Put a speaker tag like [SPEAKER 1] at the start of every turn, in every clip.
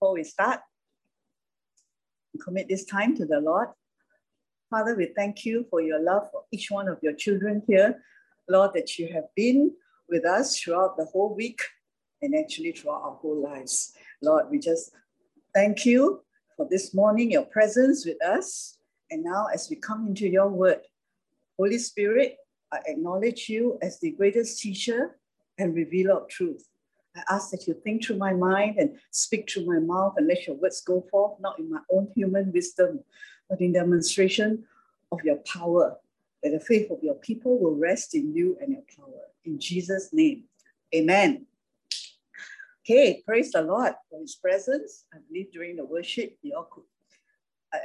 [SPEAKER 1] before we start, commit this time to the Lord. Father, we thank you for your love for each one of your children here. Lord, that you have been with us throughout the whole week and actually throughout our whole lives. Lord, we just thank you for this morning, your presence with us. And now, as we come into your word, Holy Spirit, I acknowledge you as the greatest teacher and revealer of truth. I ask that you think through my mind and speak through my mouth and let your words go forth, not in my own human wisdom, but in demonstration of your power, that the faith of your people will rest in you and your power. In Jesus' name, amen. Okay, praise the Lord for his presence. I believe during the worship, you all could,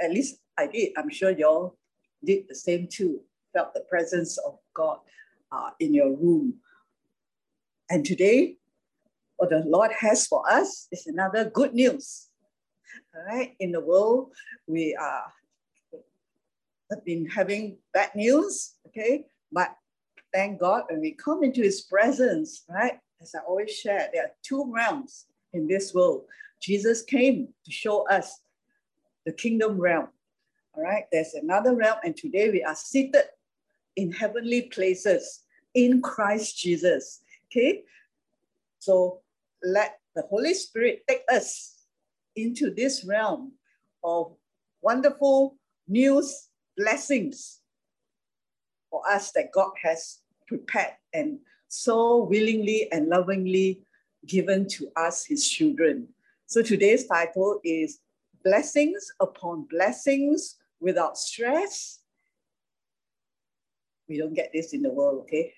[SPEAKER 1] at least I did, I'm sure you all did the same too, felt the presence of God uh, in your room. And today, what the Lord has for us is another good news. All right, in the world, we are have been having bad news, okay? But thank God when we come into his presence, right? As I always share, there are two realms in this world. Jesus came to show us the kingdom realm. All right, there's another realm, and today we are seated in heavenly places in Christ Jesus. Okay, so let the Holy Spirit take us into this realm of wonderful news blessings for us that God has prepared and so willingly and lovingly given to us, his children. So today's title is Blessings Upon Blessings Without Stress. We don't get this in the world, okay?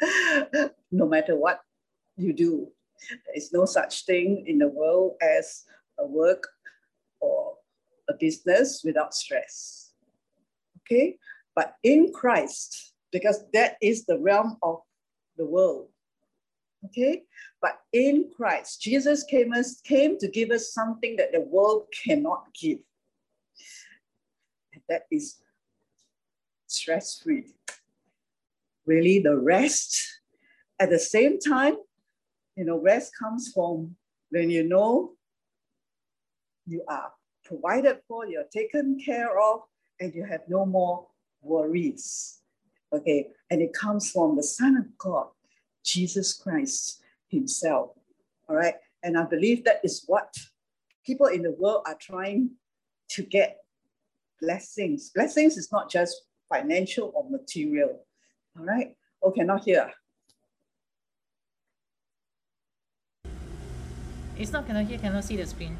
[SPEAKER 1] no matter what you do, there is no such thing in the world as a work or a business without stress okay? But in Christ, because that is the realm of the world, okay? But in Christ, Jesus came, us, came to give us something that the world cannot give. And that is stress free. Really, the rest. At the same time, you know, rest comes from when you know you are provided for, you're taken care of, and you have no more worries. Okay, and it comes from the Son of God, Jesus Christ Himself. All right, and I believe that is what people in the world are trying to get blessings. Blessings is not just financial or material. All right, okay, not here.
[SPEAKER 2] It's not cannot hear, cannot see the screen.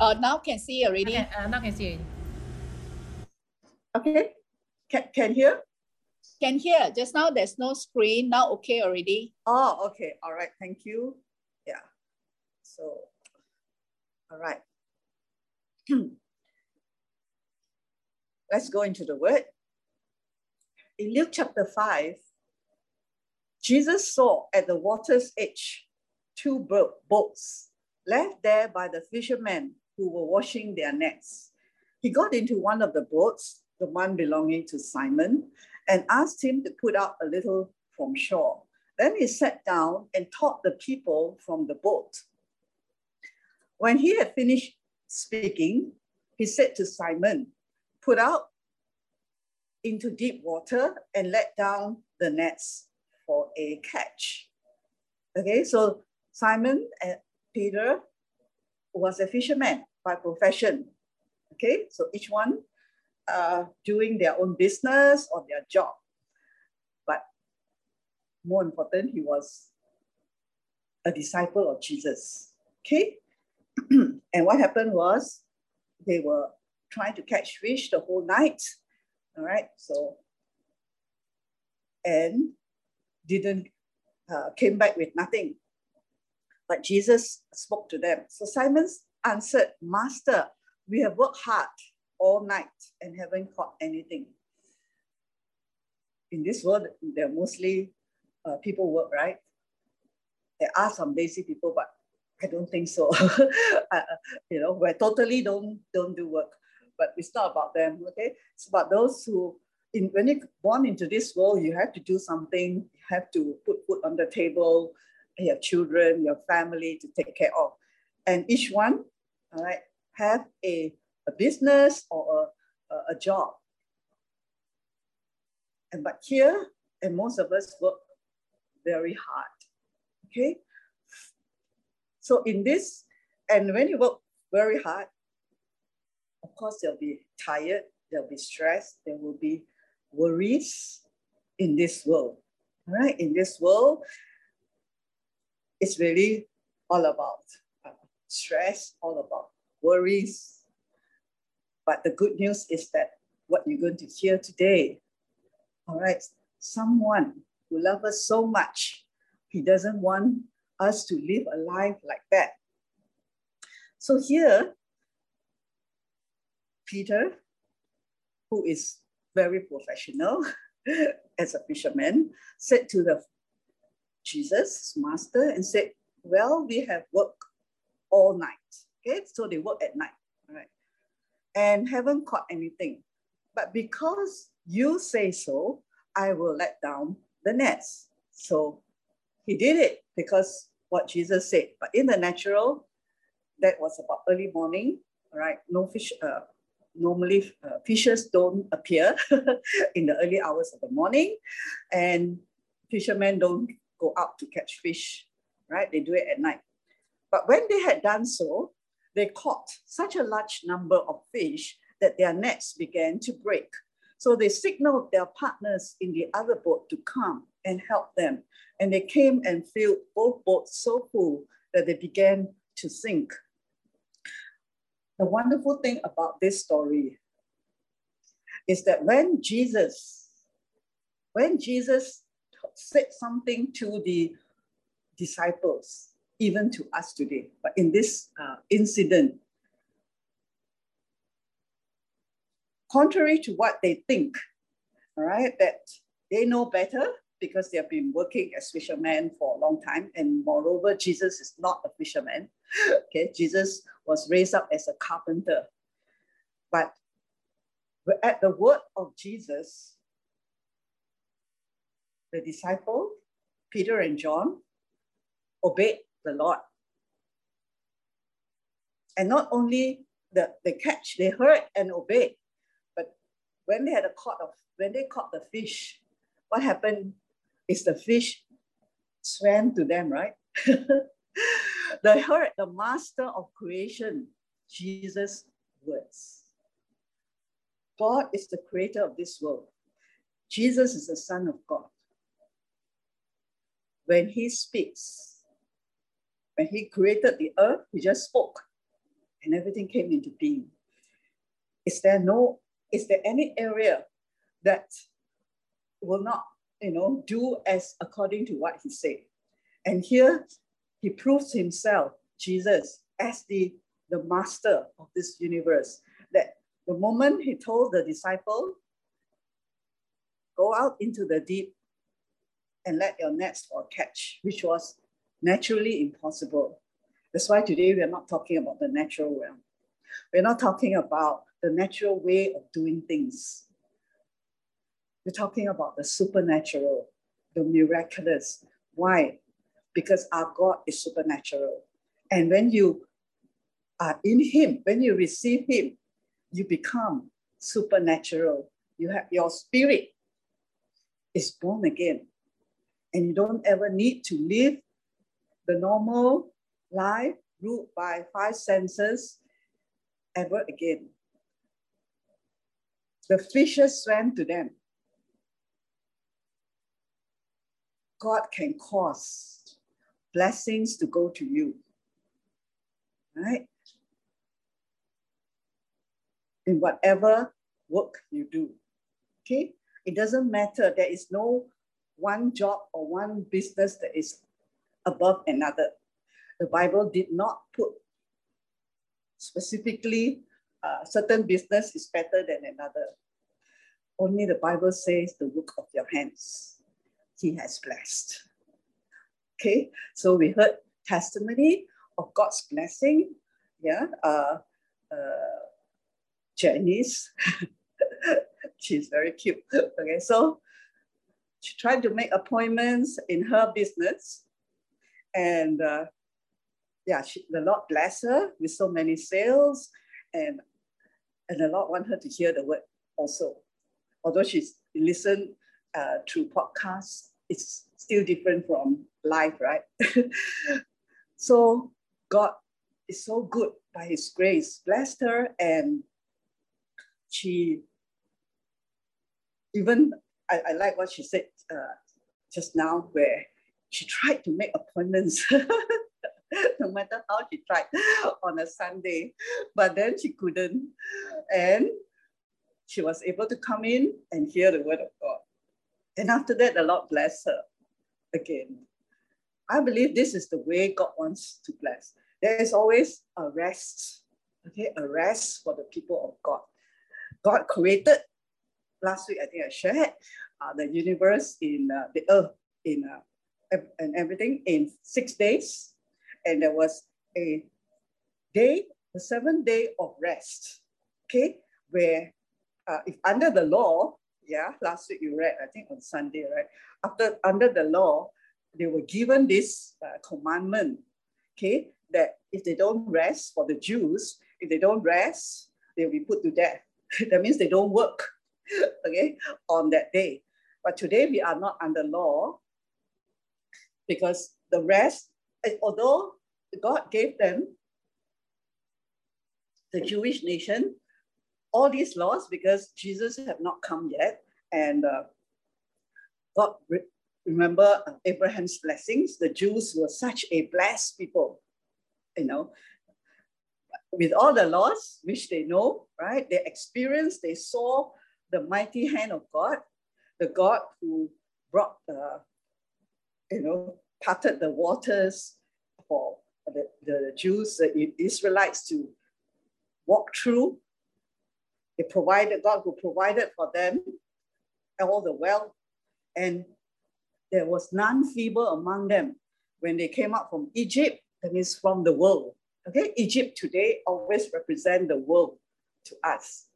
[SPEAKER 3] Uh, now can see already.
[SPEAKER 2] Okay, uh, now can see already.
[SPEAKER 1] Okay, can, can hear?
[SPEAKER 3] Can hear. Just now there's no screen. Now okay already.
[SPEAKER 1] Oh, okay. All right. Thank you. Yeah. So, all right. Let's go into the word. In Luke chapter 5, Jesus saw at the water's edge two boats left there by the fishermen who were washing their nets. He got into one of the boats the one belonging to Simon, and asked him to put out a little from shore. Then he sat down and taught the people from the boat. When he had finished speaking, he said to Simon, Put out into deep water and let down the nets for a catch. Okay, so Simon and Peter was a fisherman by profession. Okay, so each one uh, doing their own business or their job. But more important, he was a disciple of Jesus. Okay? and what happened was they were trying to catch fish the whole night. All right. So, and didn't uh, came back with nothing. But Jesus spoke to them. So Simon answered, Master, we have worked hard all night and haven't caught anything. In this world, there are mostly uh, people work, right? There are some lazy people, but I don't think so. uh, you know, we totally don't don't do work, but it's not about them. Okay, it's about those who, in when you born into this world, you have to do something. You have to put food on the table. You have children, your family to take care of, and each one, all right, have a, a business or a, a, a job. And but here, and most of us work very hard. Okay. So in this, and when you work very hard, of course, they'll be tired, they'll be stressed, there will be worries in this world. All right, in this world, it's really all about uh, stress, all about worries. But the good news is that what you're going to hear today, all right, someone who loves us so much, he doesn't want us to live a life like that. So here, Peter, who is very professional as a fisherman, said to the Jesus, master, and said, well, we have worked all night. Okay, so they work at night, right? And haven't caught anything. But because you say so, I will let down the nets. So he did it because what Jesus said. But in the natural, that was about early morning, right? No fish, uh, normally uh, fishes don't appear in the early hours of the morning and fishermen don't go out to catch fish, right? They do it at night. But when they had done so, they caught such a large number of fish that their nets began to break. So they signaled their partners in the other boat to come and help them. And they came and filled both boats so full that they began to sink. The wonderful thing about this story is that when Jesus, when Jesus said something to the disciples, even to us today, but in this uh, incident, contrary to what they think, all right, that they know better because they have been working as fishermen for a long time. And moreover, Jesus is not a fisherman. okay, Jesus was raised up as a carpenter. But at the word of Jesus, the disciple, Peter and John, obeyed the Lord. And not only the, the catch, they heard and obeyed, but when they had a caught of when they caught the fish, what happened is the fish swam to them, right? they heard the master of creation, Jesus' words. God is the creator of this world. Jesus is the Son of God. When he speaks, when he created the earth, he just spoke and everything came into being. Is there no is there any area that will not, you know, do as according to what he said? And here he proves himself, Jesus, as the, the master of this universe. That the moment he told the disciple, go out into the deep and let your nets for catch, which was naturally impossible. That's why today we are not talking about the natural realm. We're not talking about the natural way of doing things. We're talking about the supernatural, the miraculous. Why? Because our God is supernatural. And when you are in Him, when you receive Him, you become supernatural. You have your spirit is born again. And you don't ever need to live the normal life ruled by five senses ever again. The fishes swam to them. God can cause blessings to go to you. Right? In whatever work you do. Okay? It doesn't matter. There is no one job or one business that is above another. The Bible did not put specifically uh, certain business is better than another. Only the Bible says the work of your hands, he has blessed. Okay, so we heard testimony of God's blessing. Yeah, uh, uh, Janice, she's very cute. Okay, so she tried to make appointments in her business, and uh, yeah, she, the Lord bless her with so many sales, and and the Lord want her to hear the word also. Although she's listened uh, through podcasts, it's still different from live, right? so God is so good by His grace, blessed her, and she even I, I like what she said uh, just now, where she tried to make appointments. no matter how she tried on a Sunday, but then she couldn't. And she was able to come in and hear the word of God. And after that, the Lord blessed her again. I believe this is the way God wants to bless. There is always a rest, okay, a rest for the people of God. God created, last week I think I shared, uh, the universe in uh, the earth in uh, and everything in six days. And there was a day, the seventh day of rest, okay, where uh, if under the law, yeah, last week you read, I think on Sunday, right? After under the law, they were given this uh, commandment, okay, that if they don't rest for the Jews, if they don't rest, they'll be put to death. that means they don't work, okay, on that day. But today we are not under law because the rest, eh, although God gave them the Jewish nation all these laws because Jesus have not come yet, and uh, God re- remember uh, Abraham's blessings. The Jews were such a blessed people, you know. With all the laws which they know, right? They experienced, they saw the mighty hand of God, the God who brought the, you know, parted the waters for the, the Jews, the Israelites to walk through they provided, God who provided for them all the wealth. And there was none feeble among them when they came out from Egypt, that means from the world. Okay, Egypt today always represent the world to us.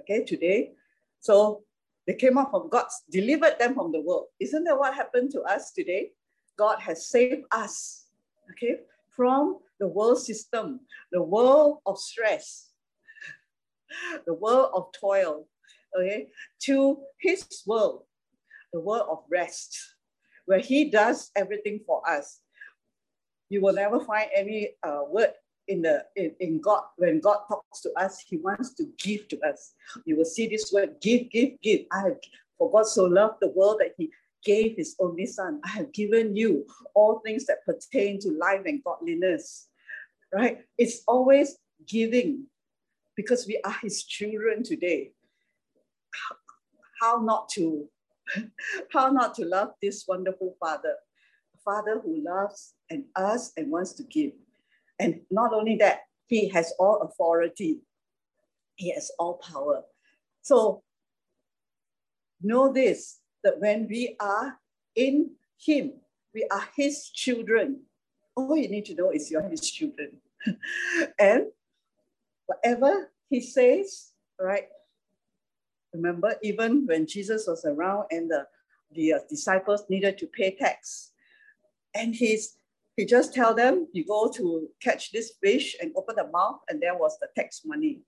[SPEAKER 1] Okay, today. So they came out from God, delivered them from the world. Isn't that what happened to us today? God has saved us, okay, from the world system, the world of stress, the world of toil, okay, to his world, the world of rest, where he does everything for us. You will never find any uh, word in the in, in God when God talks to us, He wants to give to us. You will see this word: give, give, give. I have for God so loved the world that He gave His only Son. I have given you all things that pertain to life and godliness. Right? It's always giving because we are his children today. How not to, how not to love this wonderful Father, a Father who loves and us and wants to give. And not only that, he has all authority. He has all power. So know this, that when we are in him, we are his children. All you need to know is you're his children. and whatever he says, right? Remember, even when Jesus was around and the, the disciples needed to pay tax, and he's he just tell them, you go to catch this fish and open the mouth, and there was the tax money.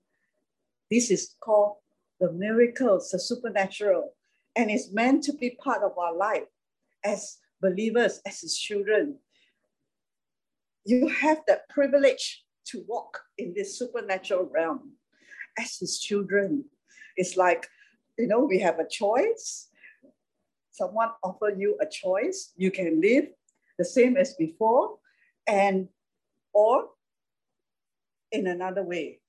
[SPEAKER 1] This is called the miracles, the supernatural, and it's meant to be part of our life as believers, as his children. You have that privilege to walk in this supernatural realm as his children. It's like, you know, we have a choice. Someone offer you a choice. You can live the same as before and or in another way.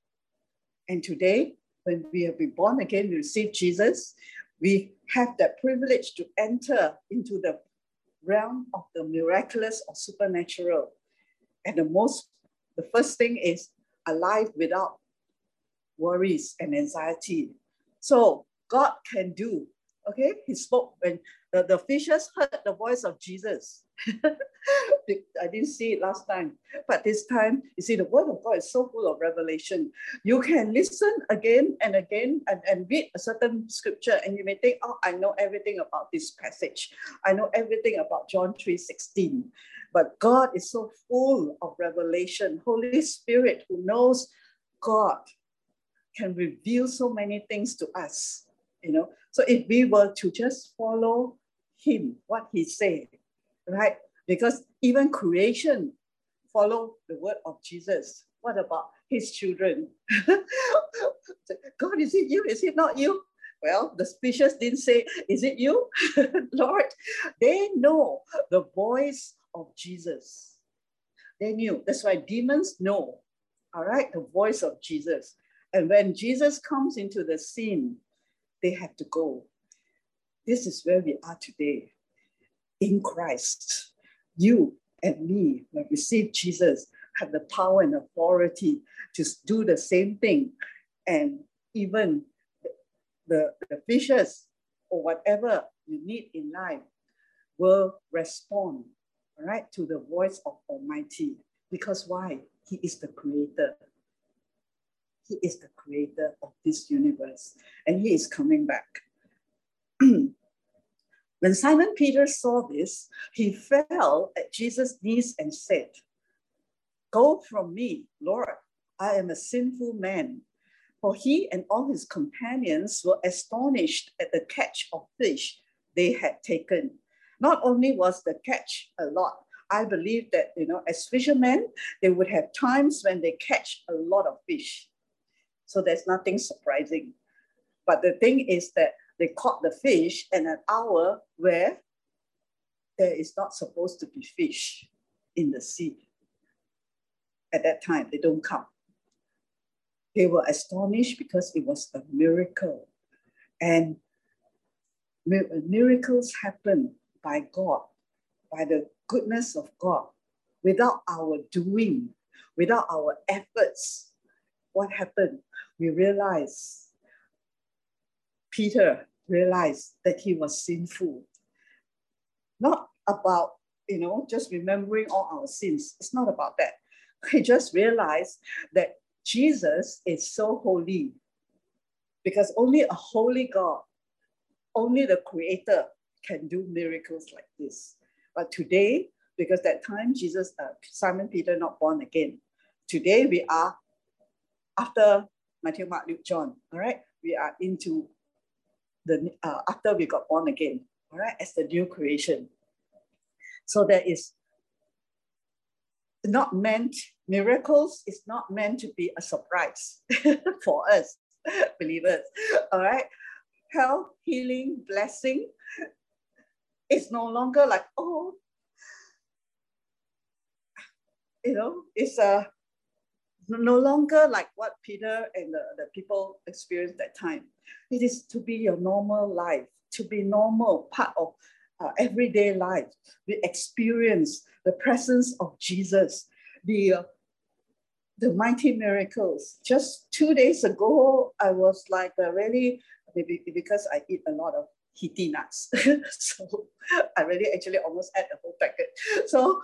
[SPEAKER 1] And today, when we have been born again, we receive Jesus, we have that privilege to enter into the realm of the miraculous or supernatural. And the most the first thing is a life without worries and anxiety. So God can do. Okay, he spoke when the, the fishes heard the voice of Jesus. I didn't see it last time, but this time, you see, the word of God is so full of revelation. You can listen again and again and, and read a certain scripture, and you may think, oh, I know everything about this passage. I know everything about John 3 16. But God is so full of revelation. Holy Spirit, who knows God, can reveal so many things to us. You know, so if we were to just follow Him, what He said, right? Because even creation follow the word of Jesus. What about His children? God, is it you? Is it not you? Well, the species didn't say, Is it you? Lord, they know the voice of Jesus. They knew. That's why demons know, all right, the voice of Jesus. And when Jesus comes into the scene, they have to go. This is where we are today in Christ. You and me, when we receive Jesus, have the power and authority to do the same thing. And even the, the fishes or whatever you need in life will respond, right, to the voice of Almighty. Because why? He is the creator. He is the creator of this universe, and he is coming back. when Simon Peter saw this, he fell at Jesus' knees and said, Go from me, Lord, I am a sinful man. For he and all his companions were astonished at the catch of fish they had taken. Not only was the catch a lot, I believe that, you know, as fishermen, they would have times when they catch a lot of fish. So there's nothing surprising. But the thing is that they caught the fish in an hour where there is not supposed to be fish in the sea. At that time, they don't come. They were astonished because it was a miracle. And miracles happen by God, by the goodness of God, without our doing, without our efforts. What happened? We realized, Peter realized that he was sinful. Not about, you know, just remembering all our sins. It's not about that. He just realized that Jesus is so holy because only a holy God, only the Creator can do miracles like this. But today, because that time Jesus, uh, Simon Peter not born again. Today we are after Matthew, Mark, Luke, John. All right, we are into the uh, after we got born again. All right, as the new creation. So there is not meant, miracles is not meant to be a surprise for us believers. All right. Health, healing, blessing is no longer like, oh, you know, it's a no longer like what Peter and the, the people experienced that time. It is to be your normal life, to be normal, part of uh, everyday life. We experience the presence of Jesus, the uh, the mighty miracles. Just two days ago, I was like uh, really because I eat a lot of heaty nuts, so I really actually almost ate the whole packet. So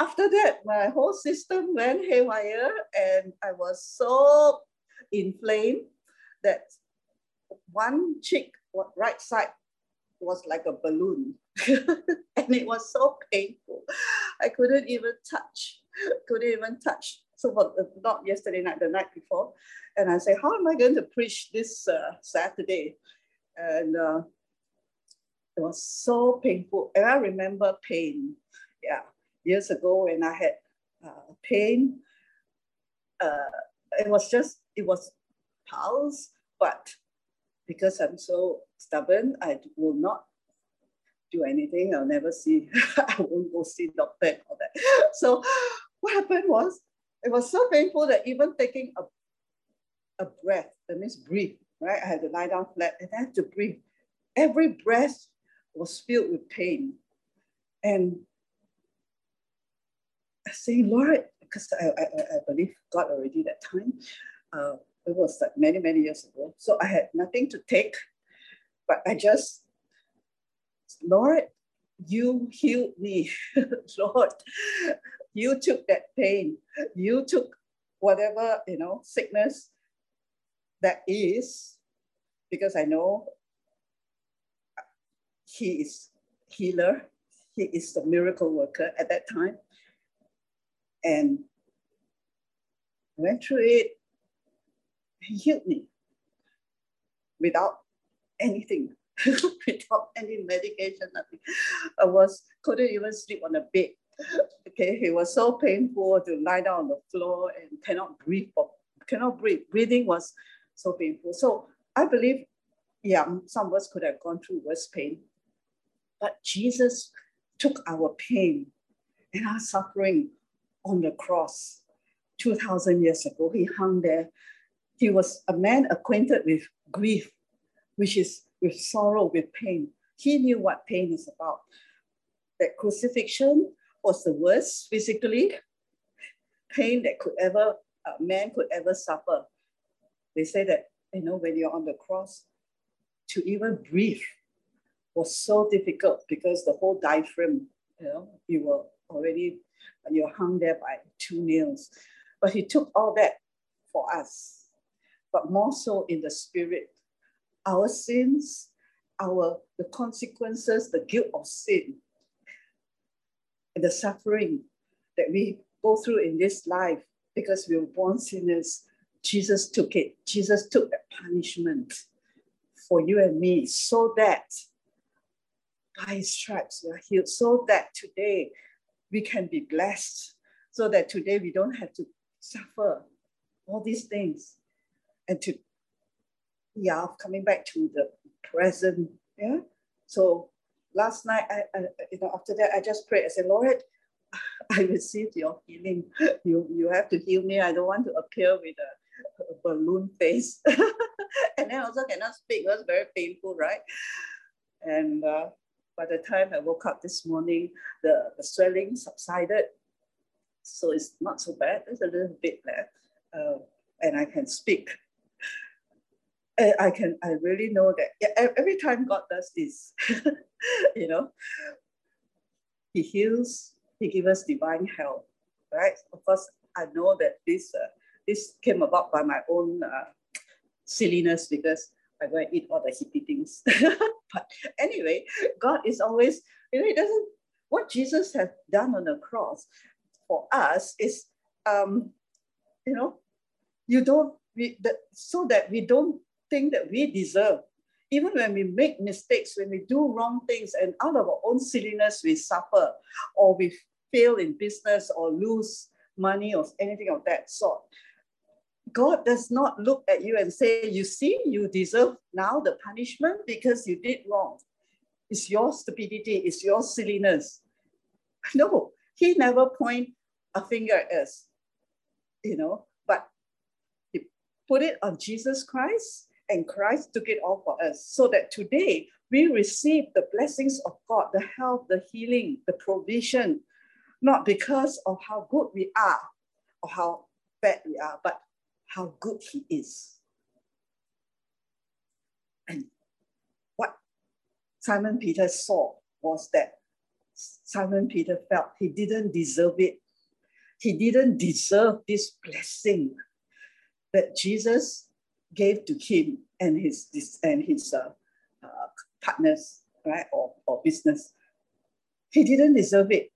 [SPEAKER 1] after that, my whole system went haywire, and I was so inflamed that one cheek, right side, was like a balloon. and it was so painful. I couldn't even touch, couldn't even touch. So for the, not yesterday night, the night before. And I say, how am I going to preach this uh, Saturday? And uh, it was so painful. And I remember pain. Yeah, years ago when I had uh, pain. Uh, it was just, it was pulse, but because I'm so stubborn, I will not do anything. I'll never see, I won't go see doctor and all that. So what happened was, it was so painful that even taking a, a breath, that means breathe, right? I had to lie down flat and I had to breathe. Every breath was filled with pain. And saying, Lord, because I, I, I believe God already that time. Uh, it was like many, many years ago. So I had nothing to take, but I just, Lord, you healed me. Lord, you took that pain. You took whatever, you know, sickness that is, because I know he is healer. he is the miracle worker at that time. And went through it. He healed me without anything, without any medication, nothing. I was couldn't even sleep on the bed. Okay, it was so painful to lie down on the floor and cannot breathe. Cannot breathe. Breathing was so painful. So I believe, yeah, some of us could have gone through worse pain, but Jesus took our pain and our suffering on the cross 2,000 years ago. He hung there. He was a man acquainted with grief, which is with sorrow, with pain. He knew what pain is about. That crucifixion was the worst physically pain that could ever man could ever suffer. They say that you know when you're on the cross, to even breathe was so difficult because the whole diaphragm, you know, you were already you're hung there by two nails. But he took all that for us, but more so in the spirit. Our sins, our the consequences, the guilt of sin, and the suffering that we go through in this life because we were born sinners. Jesus took it. Jesus took that punishment for you and me so that by his stripes we are healed, so that today we can be blessed, so that today we don't have to suffer all these things. And to, yeah, coming back to the present, yeah. So last night, I, I you know, after that, I just prayed. I said, Lord, I received your healing. You, you have to heal me. I don't want to appear with a, a balloon face. and then also cannot speak. It was very painful, right? And uh, by the time I woke up this morning, the, the swelling subsided. So it's not so bad. There's a little bit left. Uh, and I can speak. I can, I really know that yeah, every time God does this, you know, He heals, He gives us divine help, right? Of course, I know that this uh, this came about by my own uh, silliness because I go and eat all the hippie things. but anyway, God is always, you know, He doesn't, what Jesus has done on the cross for us is, um, you know, you don't, we, the, so that we don't think that we deserve. Even when we make mistakes, when we do wrong things, and out of our own silliness, we suffer, or we fail in business, or lose money, or anything of that sort. God does not look at you and say, You see, you deserve now the punishment because you did wrong. It's your stupidity, it's your silliness. No, He never point a finger at us, you know, but He put it on Jesus Christ, and Christ took it all for us so that today we receive the blessings of God, the health, the healing, the provision, not because of how good we are or how bad we are, but how good he is. And what Simon Peter saw was that Simon Peter felt he didn't deserve it. He didn't deserve this blessing that Jesus gave to him and his, and his uh, uh, partners, right, or, or business. He didn't deserve it.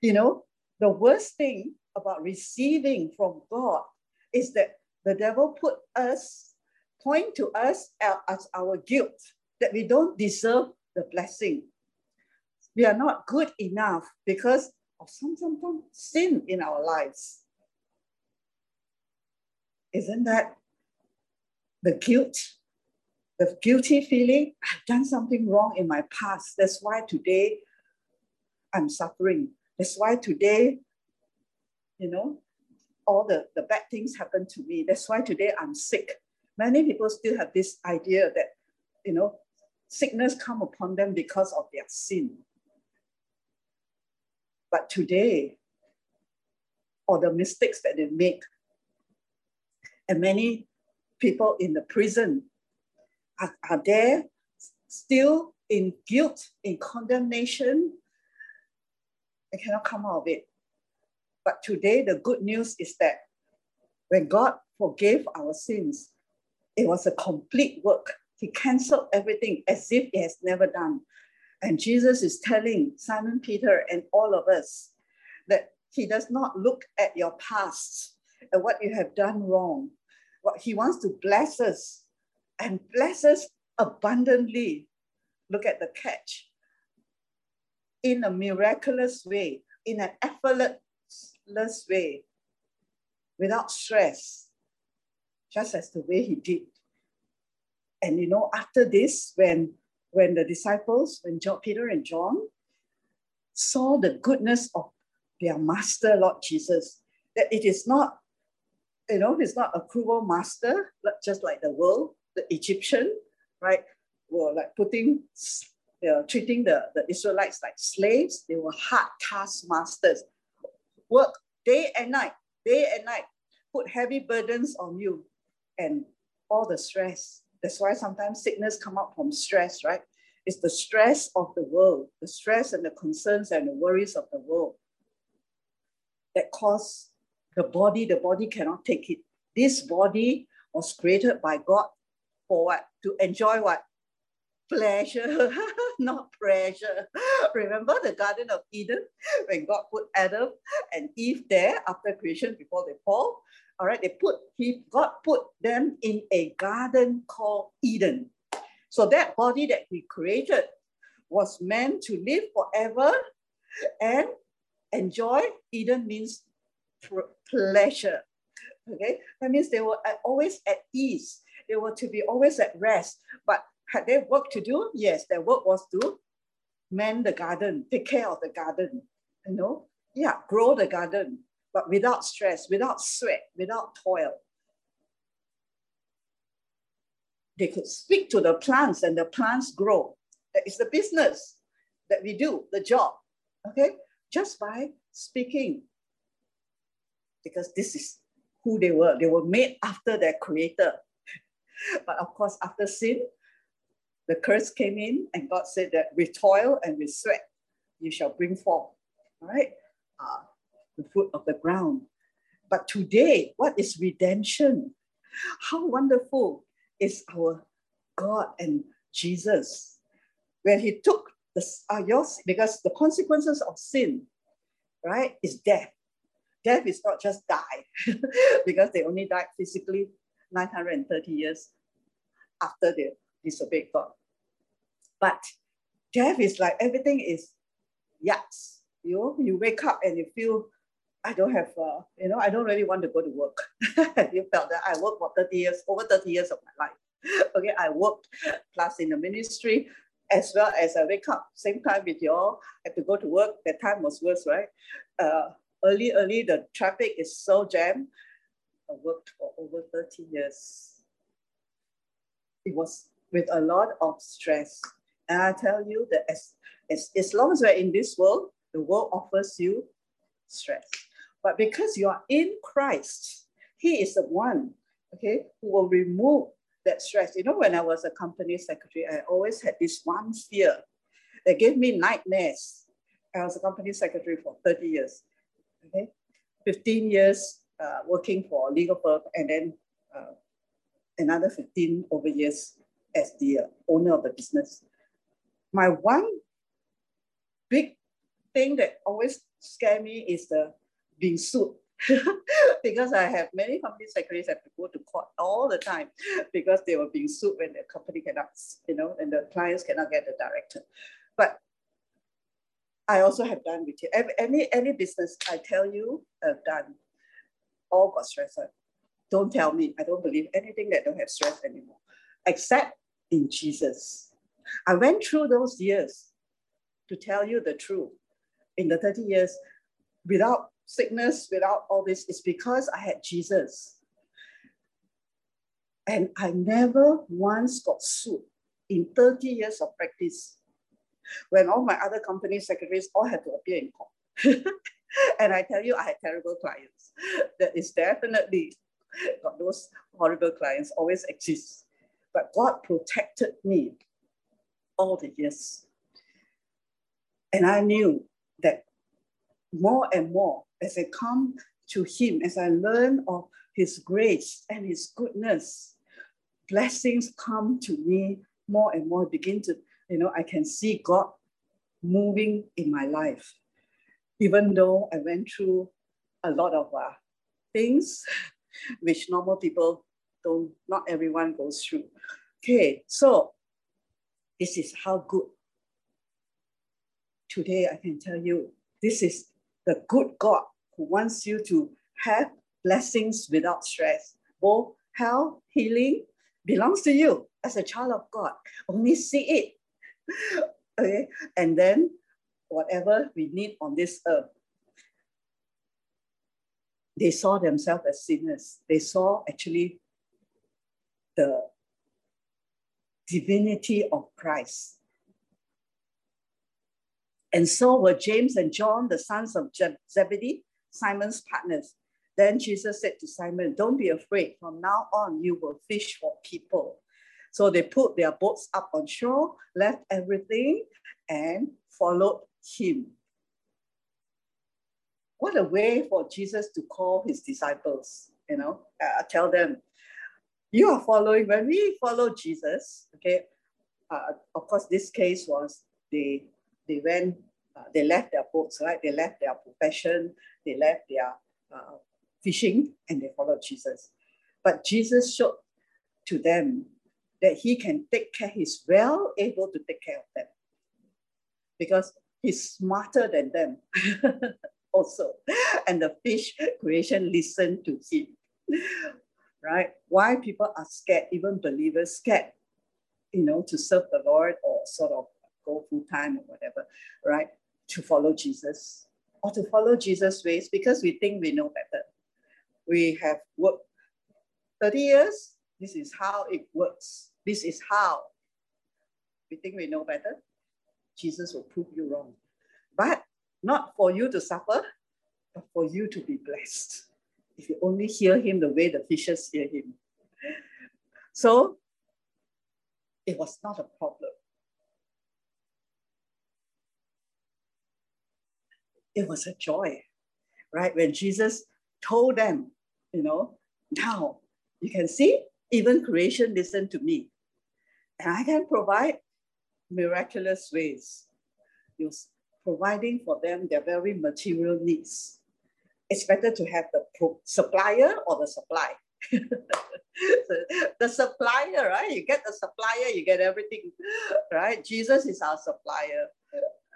[SPEAKER 1] You know, the worst thing about receiving from God is that the devil put us, point to us as our guilt, that we don't deserve the blessing. We are not good enough because of some, some, some sin in our lives. Isn't that the guilt, the guilty feeling? I've done something wrong in my past. That's why today I'm suffering. That's why today, you know, all the, the bad things happen to me. That's why today I'm sick. Many people still have this idea that, you know, sickness come upon them because of their sin. But today, or the mistakes that they make, and many people in the prison are, are there still in guilt, in condemnation, they cannot come out of it. But today, the good news is that when God forgave our sins, it was a complete work. He canceled everything as if He has never done. And Jesus is telling Simon Peter and all of us that he does not look at your past and what you have done wrong. What he wants to bless us and bless us abundantly. Look at the catch. In a miraculous way, in an effortless way, without stress, just as the way he did. And you know, after this, when when the disciples, when John, Peter and John saw the goodness of their master, Lord Jesus, that it is not, you know, it's not a cruel master, just like the world, the Egyptian, right, were like putting, you know, treating the, the Israelites like slaves. They were hard taskmasters. Work day and night, day and night, put heavy burdens on you and all the stress. That's why sometimes sickness come out from stress, right? It's the stress of the world, the stress and the concerns and the worries of the world that cause the body, the body cannot take it. This body was created by God for what? To enjoy what? Pleasure, not pressure. Remember the Garden of Eden when God put Adam and Eve there after creation before they fall? All right, they put, he, God put them in a garden called Eden. So that body that he created was meant to live forever and enjoy. Eden means pleasure. Okay, that means they were always at ease. They were to be always at rest. But had they work to do? Yes, their work was to mend the garden, take care of the garden. You know, yeah, grow the garden, but without stress, without sweat, without toil. They could speak to the plants and the plants grow. That is the business that we do, the job. Okay, just by speaking. Because this is who they were. They were made after their creator. but of course, after sin, the curse came in and God said that with toil and with sweat, you shall bring forth, all right, uh, the fruit of the ground. But today, what is redemption? How wonderful is our God and Jesus when he took the, uh, yours, because the consequences of sin, right, is death. Death is not just die, because they only died physically 930 years after they disobeyed God. But death is like everything is yucks. You know, you wake up and you feel, I don't have, uh, you know, I don't really want to go to work. you felt that I worked for 30 years, over 30 years of my life. Okay, I worked plus in the ministry as well as I wake up same time with you all, I have to go to work. That time was worse, right? Uh, early, early, the traffic is so jammed. I worked for over 30 years. It was with a lot of stress. And I tell you that as, as, as long as we're in this world, the world offers you stress. But because you are in Christ, He is the one, okay, who will remove that stress. You know, when I was a company secretary, I always had this one fear that gave me nightmares. I was a company secretary for 30 years, okay? 15 years uh, working for legal firm, and then uh, another 15 over years as the owner of the business. My one big thing that always scare me is the being sued because I have many company secretaries have to go to court all the time because they were being sued when the company cannot, you know, and the clients cannot get the director. But I also have done with you. Any, any business I tell you, I've done, all got stress. Don't tell me. I don't believe anything that don't have stress anymore, except in Jesus. I went through those years to tell you the truth. In the 30 years, without sickness, without all this, is because I had Jesus. And I never once got sued in 30 years of practice when all my other company secretaries all had to appear in court. and I tell you, I had terrible clients. That is definitely those horrible clients always exist. But God protected me all the years. And I knew that more and more as I come to Him, as I learn of His grace and His goodness, blessings come to me more and more. Begin to, you know, I can see God moving in my life, even though I went through a lot of uh, things which normal people don't, not everyone goes through. Okay, so this is how good. Today I can tell you, this is the good God who wants you to have blessings without stress. Both health, healing belongs to you as a child of God. Only see it. okay, and then whatever we need on this earth. They saw themselves as sinners. They saw actually the divinity of Christ. And so were James and John, the sons of Zebedee, Simon's partners. Then Jesus said to Simon, Don't be afraid. From now on, you will fish for people. So they put their boats up on shore, left everything, and followed him. What a way for Jesus to call his disciples, you know, uh, tell them, you are following, when we follow Jesus, okay, uh, of course, this case was they, they went, uh, they left their boats, right? They left their profession, they left their uh, fishing, and they followed Jesus. But Jesus showed to them that he can take care, he's well able to take care of them because he's smarter than them also. And the fish creation listened to him, right? Why people are scared, even believers scared, you know, to serve the Lord or sort of go full time or whatever, right? To follow Jesus or to follow Jesus' ways because we think we know better. We have worked 30 years. This is how it works. This is how. We think we know better. Jesus will prove you wrong. But not for you to suffer, but for you to be blessed. If you only hear him the way the fishes hear him. So it was not a problem. It was a joy, right? When Jesus told them, you know, now you can see, even creation listen to me. And I can provide miraculous ways. You're providing for them their very material needs. It's better to have the supplier or the supply. the supplier, right? You get the supplier, you get everything, right? Jesus is our supplier.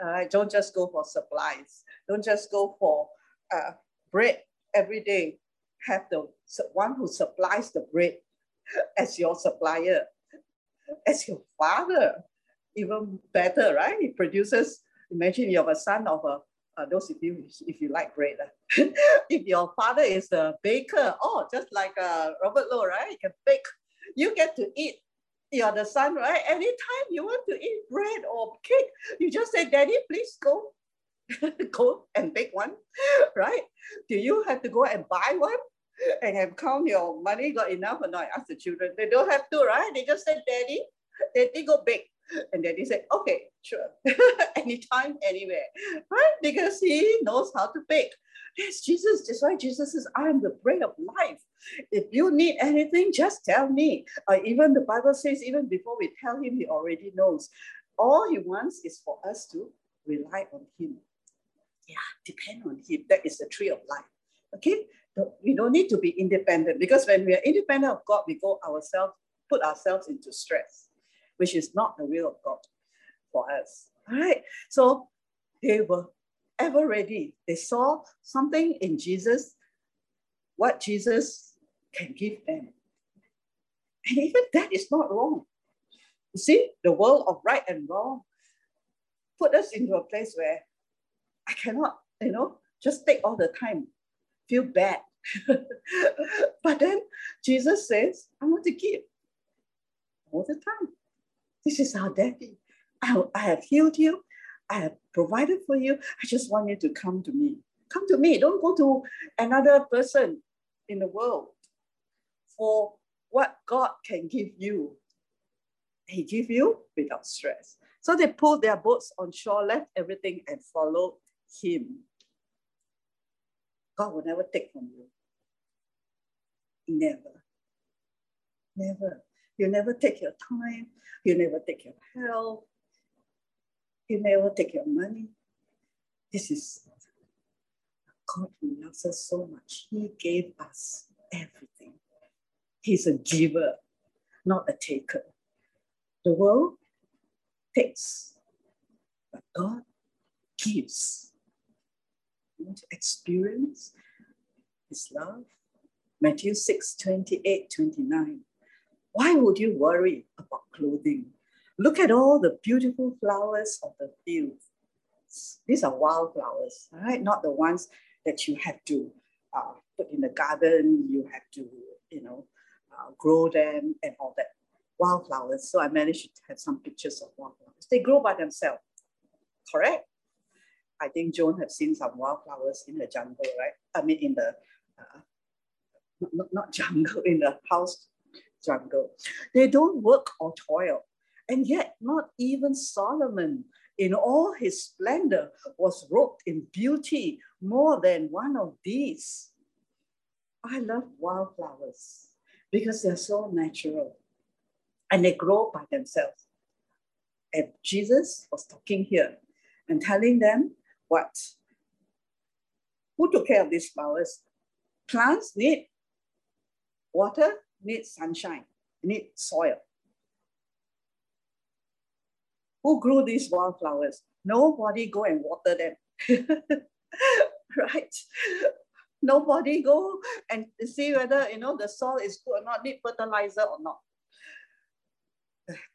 [SPEAKER 1] Uh, don't just go for supplies. Don't just go for uh, bread every day. Have the one who supplies the bread as your supplier, as your father, even better, right? It produces, imagine you have a son of a, uh, those if you if you like bread. Uh. if your father is a baker, oh, just like uh, Robert Lowe, right? You can bake. You get to eat. You're the son, right? Anytime you want to eat bread or cake, you just say, Daddy, please go. go and bake one, right? Do you have to go and buy one? and have count your money got enough or not? Ask the children. They don't have to, right? They just say, Daddy, Daddy go bake. And then he said, okay, sure, anytime, anywhere, right? Because he knows how to bake. Yes, Jesus, that's why Jesus says, I am the bread of life. If you need anything, just tell me. Or even the Bible says, even before we tell him, he already knows. All he wants is for us to rely on him. Yeah, depend on him. That is the tree of life. Okay? We don't need to be independent because when we are independent of God, we go ourselves, put ourselves into stress which is not the will of God for us. All right. So they were ever ready. They saw something in Jesus, what Jesus can give them. And even that is not wrong. You see, the world of right and wrong put us into a place where I cannot, you know, just take all the time, feel bad. but then Jesus says, I want to give all the time. This is our daddy. I, I have healed you. I have provided for you. I just want you to come to me. Come to me. Don't go to another person in the world for what God can give you. He give you without stress. So they pulled their boats on shore, left everything, and followed him. God will never take from you. Never. Never. You never take your time. You never take your health. You never take your money. This is God who loves us so much. He gave us everything. He's a giver, not a taker. The world takes, but God gives. You want to experience His love? Matthew 6 28 29. Why would you worry about clothing? Look at all the beautiful flowers of the field. These are wildflowers, right? Not the ones that you have to uh, put in the garden, you have to, you know, uh, grow them and all that. Wildflowers. So I managed to have some pictures of wildflowers. They grow by themselves, correct? I think Joan have seen some wildflowers in the jungle, right? I mean, in the uh, not, not jungle, in the house jungle. They don't work or toil. And yet, not even Solomon, in all his splendor, was robed in beauty more than one of these. I love wildflowers because they're so natural and they grow by themselves. And Jesus was talking here and telling them what? Who took care of these flowers? Plants need water, need sunshine, need soil. Who grew these wildflowers? Nobody go and water them. right? Nobody go and see whether you know the soil is good or not, need fertilizer or not.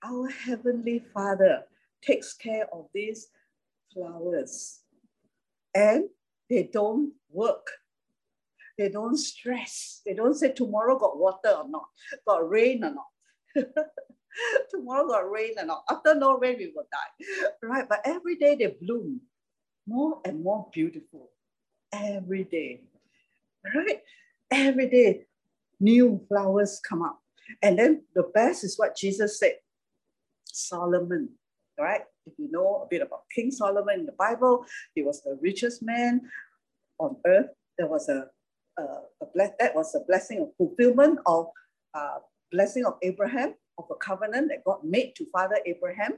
[SPEAKER 1] Our Heavenly Father takes care of these flowers and they don't work they don't stress. They don't say tomorrow got water or not, got rain or not. tomorrow got rain or not. After no rain, we will die. Right? But every day they bloom more and more beautiful. Every day. Right? Every day, new flowers come up. And then the best is what Jesus said Solomon, right? If you know a bit about King Solomon in the Bible, he was the richest man on earth. There was a uh, a bless, that was a blessing of fulfillment of uh, blessing of Abraham, of a covenant that God made to Father Abraham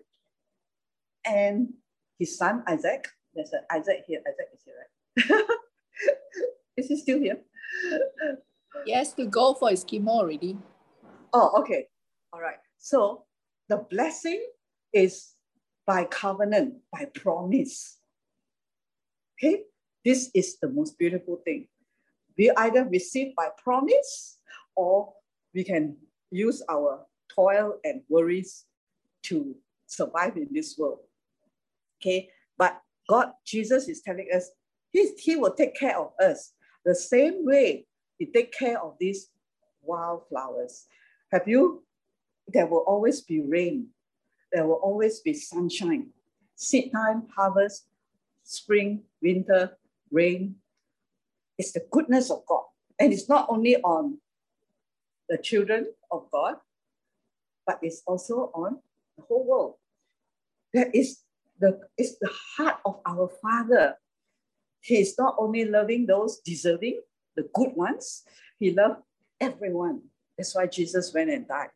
[SPEAKER 1] and his son Isaac. There's an Isaac here. Isaac is here, right? is he still here?
[SPEAKER 3] He has to go for his chemo already.
[SPEAKER 1] Oh, okay. All right. So the blessing is by covenant, by promise. Okay, this is the most beautiful thing we either receive by promise or we can use our toil and worries to survive in this world. Okay, but God, Jesus is telling us he, he will take care of us the same way he take care of these wildflowers. Have you? There will always be rain. There will always be sunshine. Seed time, harvest, spring, winter, rain, it's the goodness of God. And it's not only on the children of God, but it's also on the whole world. That is the, it's the heart of our Father. He is not only loving those deserving, the good ones, He loved everyone. That's why Jesus went and died.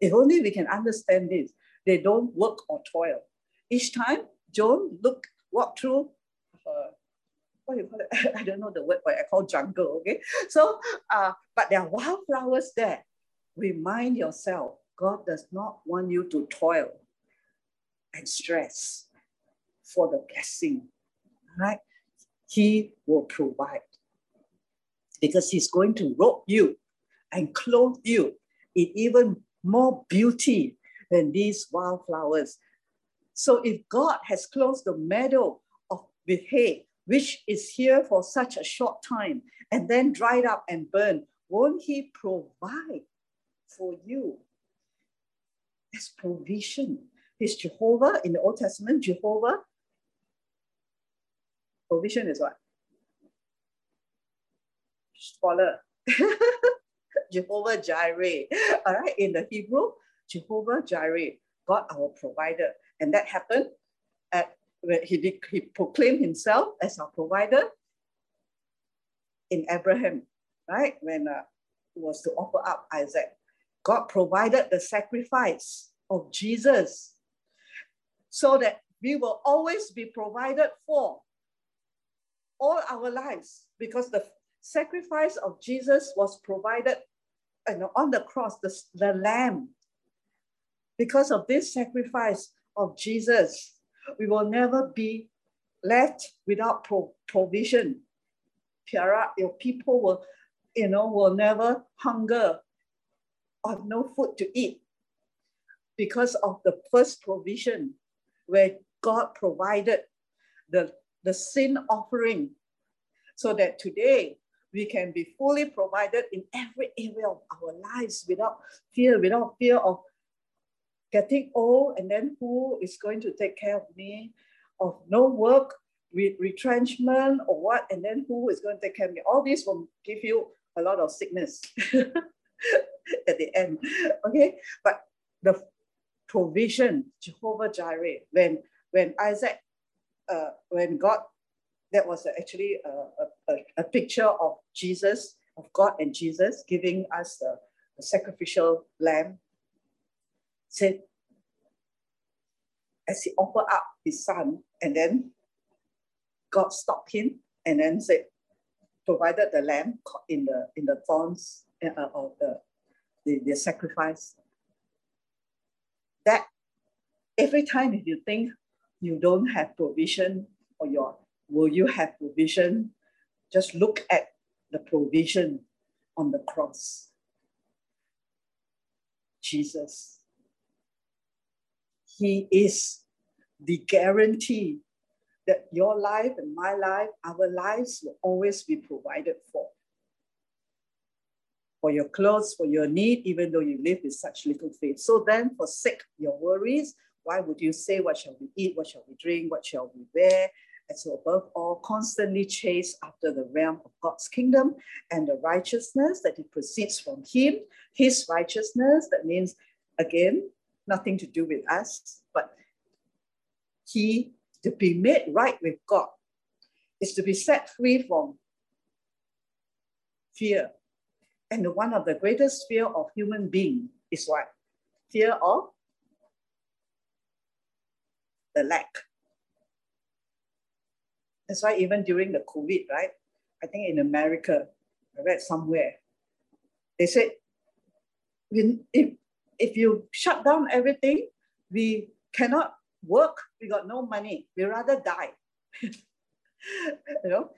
[SPEAKER 1] If only we can understand this, they don't work or toil. Each time Joan look, walk through her what you call it? I don't know the word, but I call jungle. Okay, so uh, but there are wildflowers there. Remind yourself, God does not want you to toil and stress for the blessing. Right? He will provide because He's going to robe you and clothe you in even more beauty than these wildflowers. So if God has clothed the meadow of with hay which is here for such a short time and then dried up and burned, won't he provide for you? As provision. Is Jehovah in the Old Testament, Jehovah. Provision is what? Scholar. Jehovah Jireh. All right, in the Hebrew, Jehovah Jireh, God our provider. And that happened at he, did, he proclaimed himself as our provider in Abraham, right? When uh, was to offer up Isaac. God provided the sacrifice of Jesus so that we will always be provided for all our lives because the sacrifice of Jesus was provided and on the cross, the, the lamb. Because of this sacrifice of Jesus, we will never be left without pro- provision. Your people will, you know, will never hunger or no food to eat because of the first provision where God provided the, the sin offering so that today we can be fully provided in every area of our lives without fear, without fear of getting old and then who is going to take care of me, of no work, re- retrenchment or what, and then who is going to take care of me. All this will give you a lot of sickness at the end. Okay, but the provision, Jehovah Jireh, when when Isaac, uh, when God, that was actually a, a, a picture of Jesus, of God and Jesus giving us the, the sacrificial lamb. Said, as he offered up his son, and then God stopped him and then said, provided the lamb caught in the in the thorns uh, of the, the, the sacrifice. That every time if you think you don't have provision or your will you have provision, just look at the provision on the cross. Jesus. He is the guarantee that your life and my life, our lives will always be provided for. For your clothes, for your need, even though you live with such little faith. So then, forsake your worries. Why would you say, What shall we eat? What shall we drink? What shall we wear? And so, above all, constantly chase after the realm of God's kingdom and the righteousness that it proceeds from Him. His righteousness, that means, again, nothing to do with us, but He to be made right with God is to be set free from fear. And one of the greatest fear of human being is what? Fear of the lack. That's why even during the COVID, right? I think in America, I read somewhere, they said, if, if you shut down everything, we cannot work, we got no money. We rather die. you know,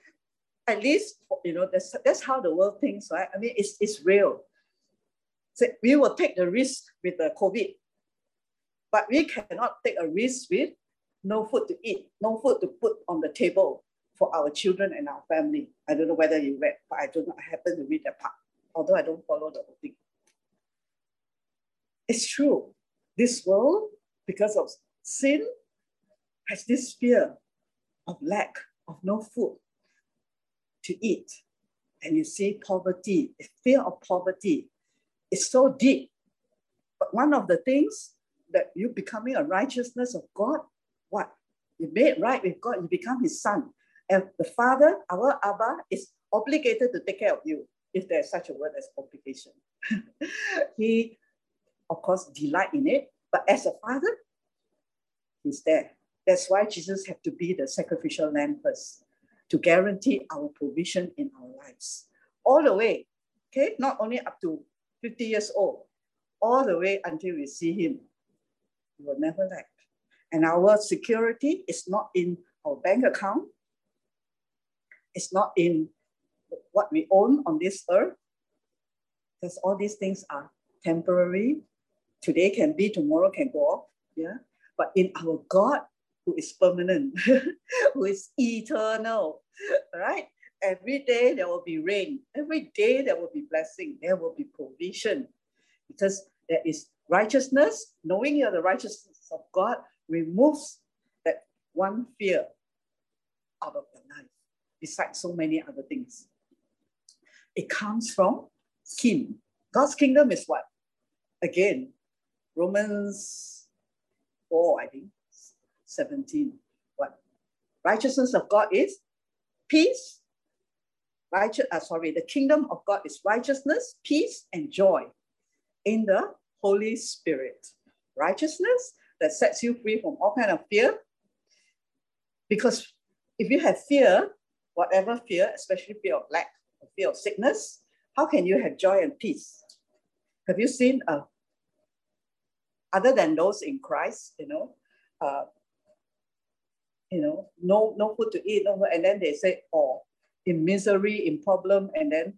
[SPEAKER 1] at least you know that's that's how the world thinks, right? I mean, it's it's real. So we will take the risk with the COVID, but we cannot take a risk with no food to eat, no food to put on the table for our children and our family. I don't know whether you read, but I do not happen to read that part, although I don't follow the whole thing. It's true. This world, because of Sin has this fear of lack, of no food to eat. And you see poverty, the fear of poverty is so deep. But one of the things that you becoming a righteousness of God, what? You made right with God, you become his son. And the father, our Abba, is obligated to take care of you, if there's such a word as obligation. he, of course, delight in it. But as a father, He's there. That's why Jesus had to be the sacrificial lamb first to guarantee our provision in our lives. All the way, okay? Not only up to 50 years old, all the way until we see him. We will never lack. And our security is not in our bank account. It's not in what we own on this earth. Because all these things are temporary. Today can be, tomorrow can go off. Yeah but in our God who is permanent, who is eternal, right? Every day there will be rain. Every day there will be blessing. There will be provision because there is righteousness. Knowing you're the righteousness of God removes that one fear out of your life, besides so many other things. It comes from Him. God's kingdom is what? Again, Romans 4, I think, 17. What? Righteousness of God is peace. Righteous, uh, sorry, the kingdom of God is righteousness, peace, and joy in the Holy Spirit. Righteousness that sets you free from all kind of fear, Because if you have fear, whatever fear, especially fear of lack, fear of sickness, how can you have joy and peace? Have you seen, uh, other than those in Christ, you know, uh, you know, no, no food to eat, no, and then they say, oh, in misery, in problem, and then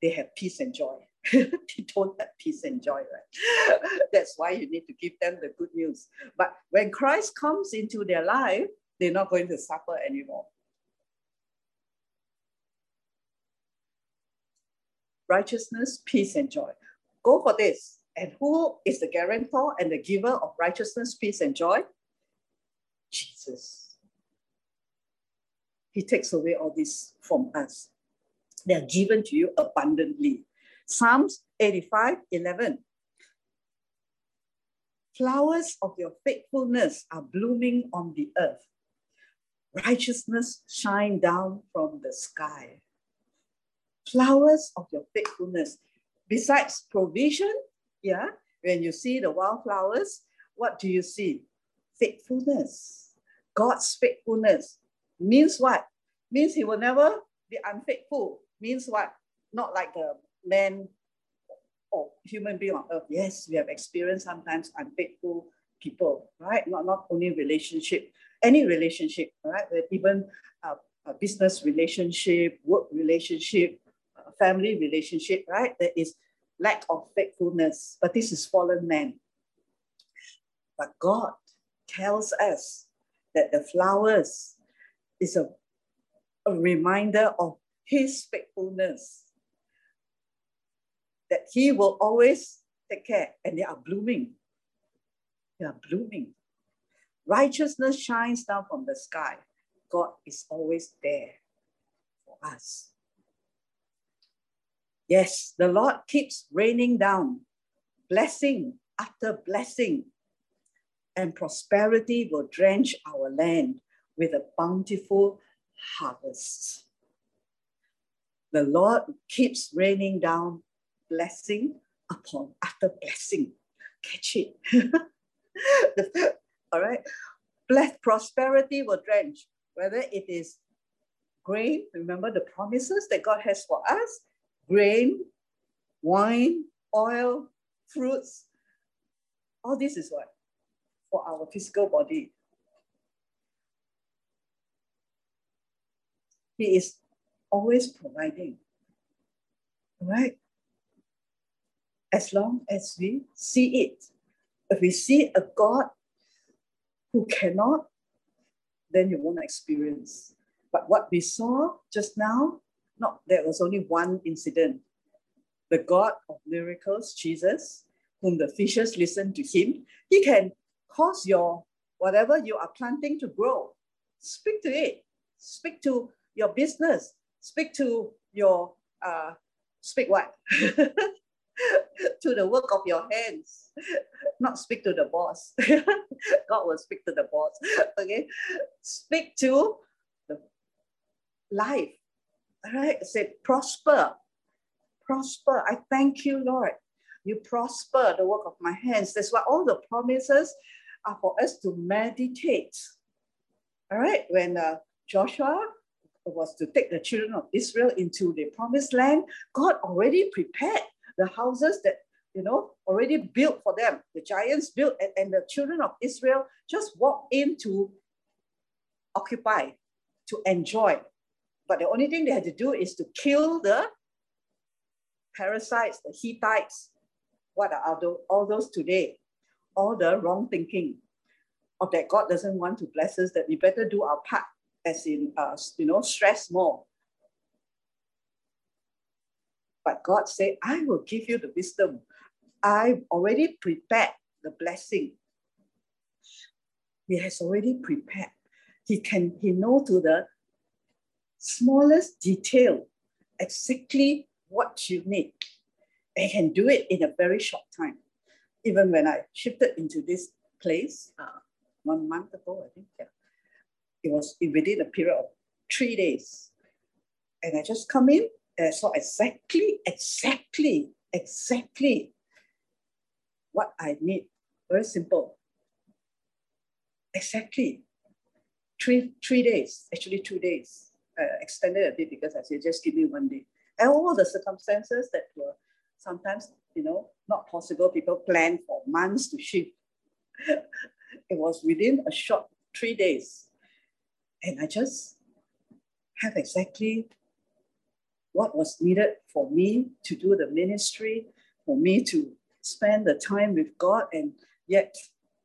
[SPEAKER 1] they have peace and joy. they don't have peace and joy, right? That's why you need to give them the good news. But when Christ comes into their life, they're not going to suffer anymore. Righteousness, peace, and joy. Go for this. And who is the guarantor and the giver of righteousness, peace, and joy? Jesus. He takes away all this from us. They are given to you abundantly. Psalms 85 11. Flowers of your faithfulness are blooming on the earth. Righteousness shine down from the sky. Flowers of your faithfulness. Besides provision, yeah, when you see the wildflowers, what do you see? Faithfulness. God's faithfulness means what? Means he will never be unfaithful. Means what? Not like a man or human being on earth. Yes, we have experienced sometimes unfaithful people, right? Not, not only relationship, any relationship, right? Even uh, a business relationship, work relationship, family relationship, right? There is lack of faithfulness, but this is fallen man. But God tells us that the flowers is a, a reminder of his faithfulness, that he will always take care, and they are blooming. They are blooming. Righteousness shines down from the sky. God is always there for us. Yes, the Lord keeps raining down, blessing after blessing, and prosperity will drench our land with a bountiful harvest. The Lord keeps raining down blessing upon after blessing. Catch it. all right. Bless prosperity will drench, whether it is grain, remember the promises that God has for us, grain, wine, oil, fruits. All this is what? For our physical body. He is always providing. Right? As long as we see it. If we see a God who cannot, then you won't experience. But what we saw just now, not there was only one incident. The God of miracles, Jesus, whom the fishers listened to him, he can cause your whatever you are planting to grow. Speak to it. Speak to your business. Speak to your uh, speak what? to the work of your hands, not speak to the boss. God will speak to the boss. Okay, speak to the life. Right, said, prosper, prosper. I thank you, Lord. You prosper the work of my hands. That's why all the promises are for us to meditate. All right, when uh, Joshua was to take the children of Israel into the promised land, God already prepared the houses that you know already built for them. The giants built, and, and the children of Israel just walk in to occupy, to enjoy. But the only thing they had to do is to kill the Perizzites, the Hittites. What are all those today? All the wrong thinking of that God doesn't want to bless us, that we better do our part, as in, uh, you know, stress more, but God said, I will give you the wisdom. I have already prepared the blessing. He has already prepared. He can, he know to the smallest detail exactly what you need. And can do it in a very short time. Even when I shifted into this place uh, one month ago, I think, yeah, it was within a period of three days. And I just come in, uh, saw exactly, exactly, exactly what I need. Very simple. Exactly. three, three days, actually two days. Uh, extended a bit because I said, just give me one day. And all the circumstances that were sometimes, you know, not possible, people plan for months to shift. it was within a short three days. And I just have exactly what was needed for me to do the ministry, for me to spend the time with God and yet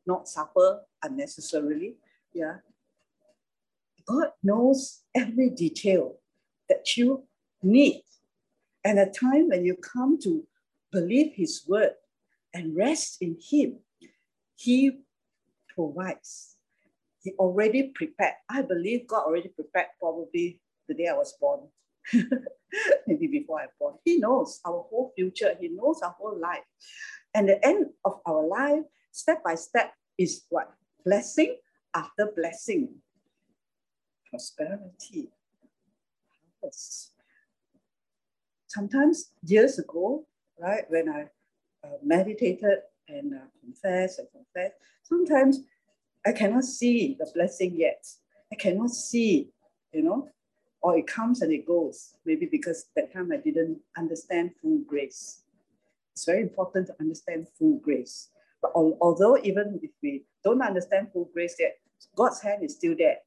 [SPEAKER 1] not suffer unnecessarily. Yeah. God knows every detail that you need. And a time when you come to believe His word and rest in Him, He provides. He already prepared. I believe God already prepared probably the day I was born, maybe before I was born. He knows our whole future, He knows our whole life. And the end of our life, step by step, is what? Blessing after blessing prosperity. Yes. Sometimes years ago, right, when I uh, meditated and uh, confessed and confessed, sometimes I cannot see the blessing yet. I cannot see, you know, or it comes and it goes. Maybe because that time I didn't understand full grace. It's very important to understand full grace. But al- although even if we don't understand full grace yet, God's hand is still there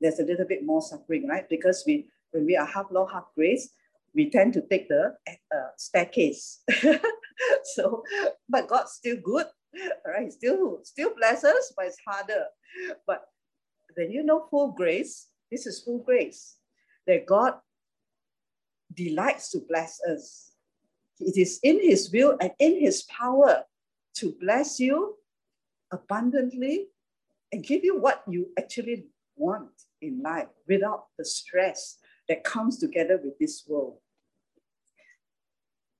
[SPEAKER 1] there's a little bit more suffering, right? Because we when we are half law, half grace, we tend to take the uh, staircase. so, but God's still good, right? Still, still blesses, but it's harder. But when you know full grace, this is full grace that God delights to bless us. It is in His will and in His power to bless you abundantly and give you what you actually want in life without the stress that comes together with this world.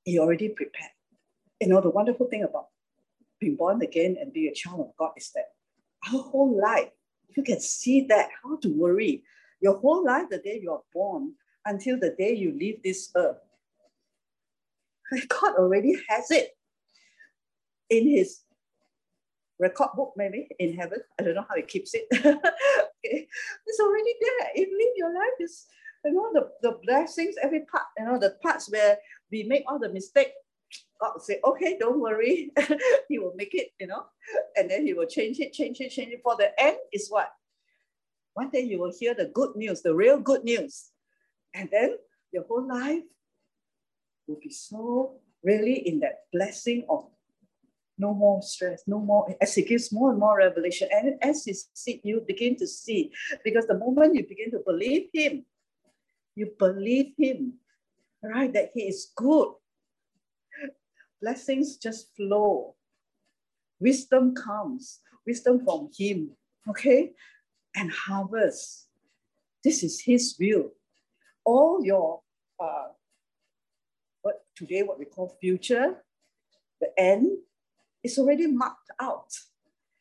[SPEAKER 1] He already prepared. You know, the wonderful thing about being born again and being a child of God is that our whole life, you can see that, how to worry. Your whole life, the day you are born until the day you leave this earth, God already has it in His record book maybe in heaven. I don't know how he keeps it. okay. It's already there. If live your life is, you know, the, the blessings, every part, you know, the parts where we make all the mistake, God say, okay, don't worry. he will make it, you know, and then he will change it, change it, change it. For the end is what? One day you will hear the good news, the real good news. And then your whole life will be so really in that blessing of no more stress, no more, as he gives more and more revelation. And as you see, you begin to see, because the moment you begin to believe him, you believe him, right? That he is good. Blessings just flow. Wisdom comes, wisdom from him, okay? And harvest. This is his will. All your uh, what today what we call future, the end it's already marked out.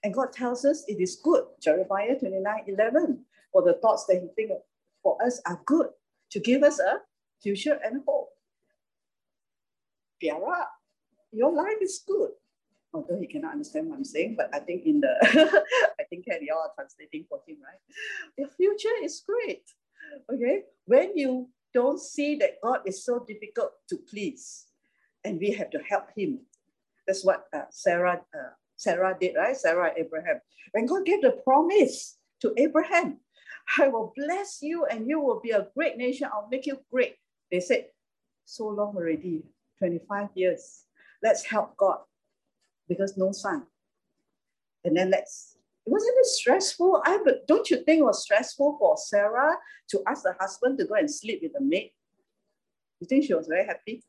[SPEAKER 1] And God tells us it is good. Jeremiah 29 11. For the thoughts that He thinks for us are good to give us a future and hope. Piara, your life is good. Although he cannot understand what I'm saying, but I think in the I think Kelly are translating for him, right? Your future is great. Okay. When you don't see that God is so difficult to please, and we have to help him that's what uh, Sarah, uh, Sarah did, right? Sarah Abraham. When God gave the promise to Abraham, I will bless you and you will be a great nation. I'll make you great. They said, so long already, 25 years. Let's help God because no son. And then let's, it wasn't it stressful? I don't you think it was stressful for Sarah to ask the husband to go and sleep with the maid? You think she was very happy?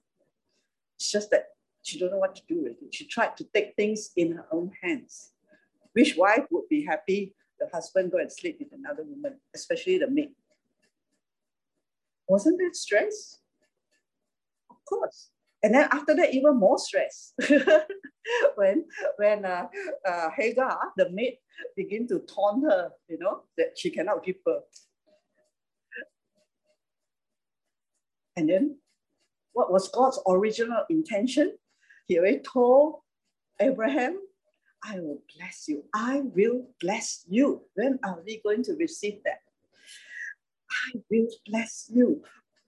[SPEAKER 1] It's just that she don't know what to do with it. She tried to take things in her own hands. Which wife would be happy the husband go and sleep with another woman, especially the maid? Wasn't that stress? Of course. And then after that, even more stress. when when uh, uh, Hagar, the maid, begin to taunt her, you know, that she cannot give birth. And then what was God's original intention? He already told Abraham, I will bless you. I will bless you. When are we going to receive that? I will bless you.